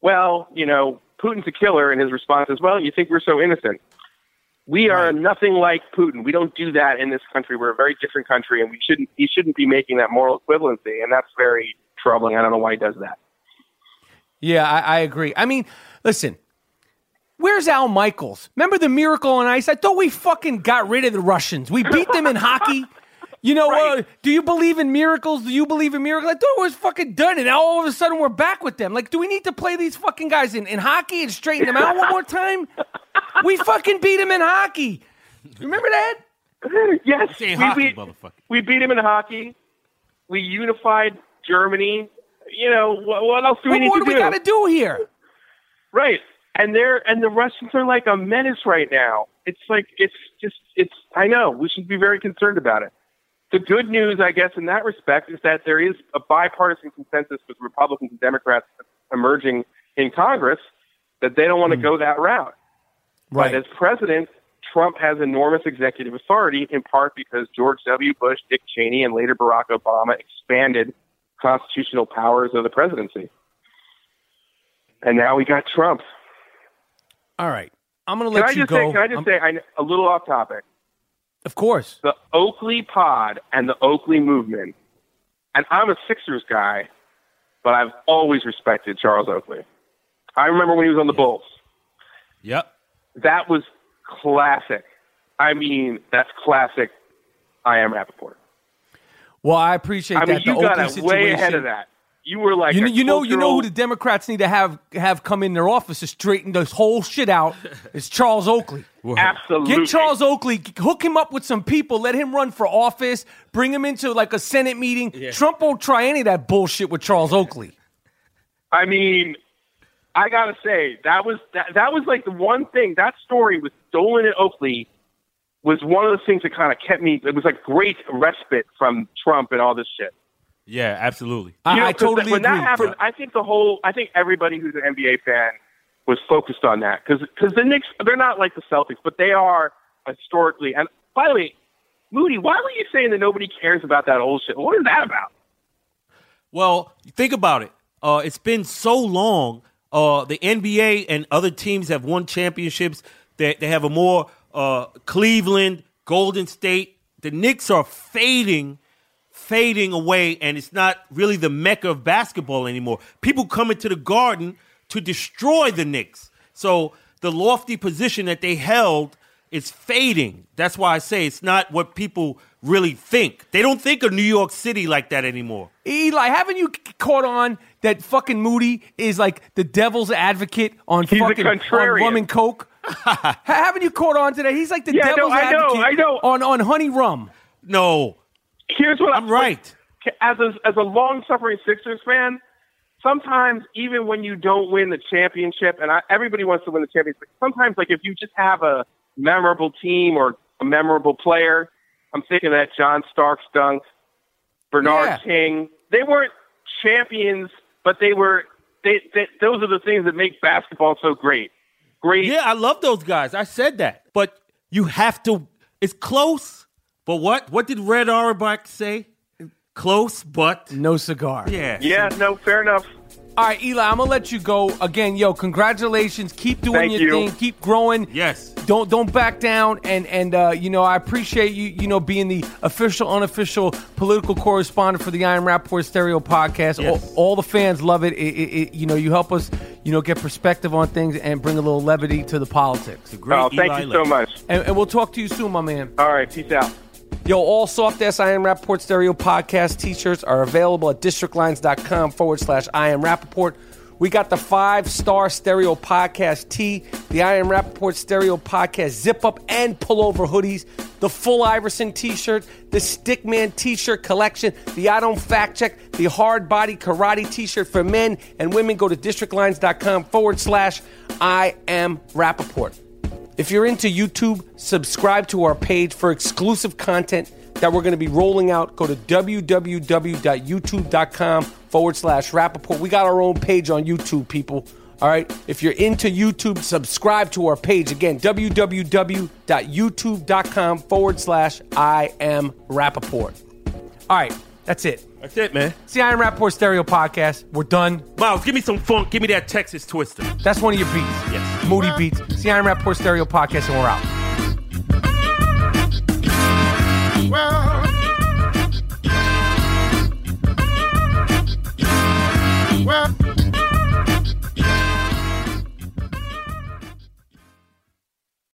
well, you know, Putin's a killer, and his response is, well, you think we're so innocent. We are nothing like Putin. We don't do that in this country. We're a very different country, and we shouldn't. He shouldn't be making that moral equivalency, and that's very troubling. I don't know why he does that. Yeah, I, I agree. I mean, listen, where's Al Michaels? Remember the Miracle on Ice? I thought we fucking got rid of the Russians. We beat them in hockey. You know, uh, do you believe in miracles? Do you believe in miracles? I thought it was fucking done, and now all of a sudden we're back with them. Like, do we need to play these fucking guys in, in hockey and straighten them out one more time? We fucking beat them in hockey. Remember that? yes, Say we hockey, beat, motherfucker. we beat them in hockey. We unified Germany. You know what, what else do we What need more to do we do? We got to do here? Right. And they're and the Russians are like a menace right now. It's like it's just it's I know. We should be very concerned about it. The good news, I guess, in that respect is that there is a bipartisan consensus with Republicans and Democrats emerging in Congress that they don't want to hmm. go that route. Right. But as president, Trump has enormous executive authority, in part because George W. Bush, Dick Cheney, and later Barack Obama expanded constitutional powers of the presidency. And now we got Trump. All right. I'm going to Can let I you just go. say? Can I just I'm- say? I, a little off topic. Of course. The Oakley Pod and the Oakley movement. And I'm a Sixers guy, but I've always respected Charles Oakley. I remember when he was on the Bulls. Yep. That was classic. I mean, that's classic. I am Rapaport. Well, I appreciate I mean, that. you the got Oakley way ahead of that. You were like, You know, a you know, you know who the Democrats need to have have come in their office to straighten this whole shit out. It's Charles Oakley. absolutely Get Charles Oakley, hook him up with some people, let him run for office, bring him into like a Senate meeting. Trump won't try any of that bullshit with Charles Oakley. I mean, I gotta say that was that, that was like the one thing that story with Dolan and Oakley was one of the things that kind of kept me. It was like great respite from Trump and all this shit. Yeah, absolutely. I, You know, I 'cause totally when agree. that happened, I think the whole, I think everybody who's an NBA fan was focused on that because the Knicks, they're not like the Celtics, but they are historically. And by the way, Moody, why were you saying that nobody cares about that old shit? What is that about? Well, think about it. Uh, it's been so long. Uh, the NBA and other teams have won championships. They, they have a more uh, Cleveland, Golden State. The Knicks are fading, fading away, and it's not really the mecca of basketball anymore. People come into the Garden to destroy the Knicks. So the lofty position that they held is fading. That's why I say it's not what people really think. They don't think of New York City like that anymore. Eli, haven't you c- caught on that fucking Moody is like the devil's advocate on He's a fucking on rum and coke? Haven't you caught on to that? He's like the Yeah, I know, devil's I know, advocate I know. on on honey rum. No, Here's what I'm right. as a as a long suffering Sixers fan, sometimes even when you don't win the championship, and I, everybody wants to win the championship, sometimes like if you just have a memorable team or a memorable player, I'm thinking that John Starks dunk, Bernard Yeah. King, they weren't champions, but they were. They, they those are the things that make basketball so great. Great. Yeah, I love those guys. I said that. But you have to it's close. But what? What did Red Auerbach say? Close, but No cigar. yeah. Yeah. No. Fair enough. All right, Eli, I'm gonna let you go again. Yo, congratulations. Keep doing Thank your you. thing. Keep growing. Yes. Don't don't back down. And and uh, you know I appreciate you. You know being the official, unofficial political correspondent for the I Am Rapaport Stereo podcast. Yes. All, all the fans love it. It, it, it. You know you help us. You know get perspective on things and bring a little levity to the politics. Great oh, thank Eli you so much. And, and we'll talk to you soon, my man. All right. Peace out. Yo, all soft ass I am Rapaport Stereo podcast t shirts are available at districtlines.com forward slash I am Rapaport. We got the five star stereo podcast tee, the I am Rapaport Stereo podcast zip up and pullover hoodies, the full Iverson t shirt, the Stickman t shirt collection, the I don't fact check, the hard body karate t shirt for men and women. Go to districtlines.com forward slash I am Rapaport. If you're into YouTube, subscribe to our page for exclusive content that we're going to be rolling out. Go to www.youtube.com forward slash Rapaport. We got our own page on YouTube, people. All right. If you're into YouTube, subscribe to our page. Again, www.youtube.com forward slash I am Rapaport. All right. That's it. That's it, man. It's the I Am Rapaport Stereo Podcast. We're done. Miles, give me some funk. Give me that Texas Twister. That's one of your beats. Yes. Moody beats. It's the I Am Rapaport Stereo Podcast, and we're out. Well, well.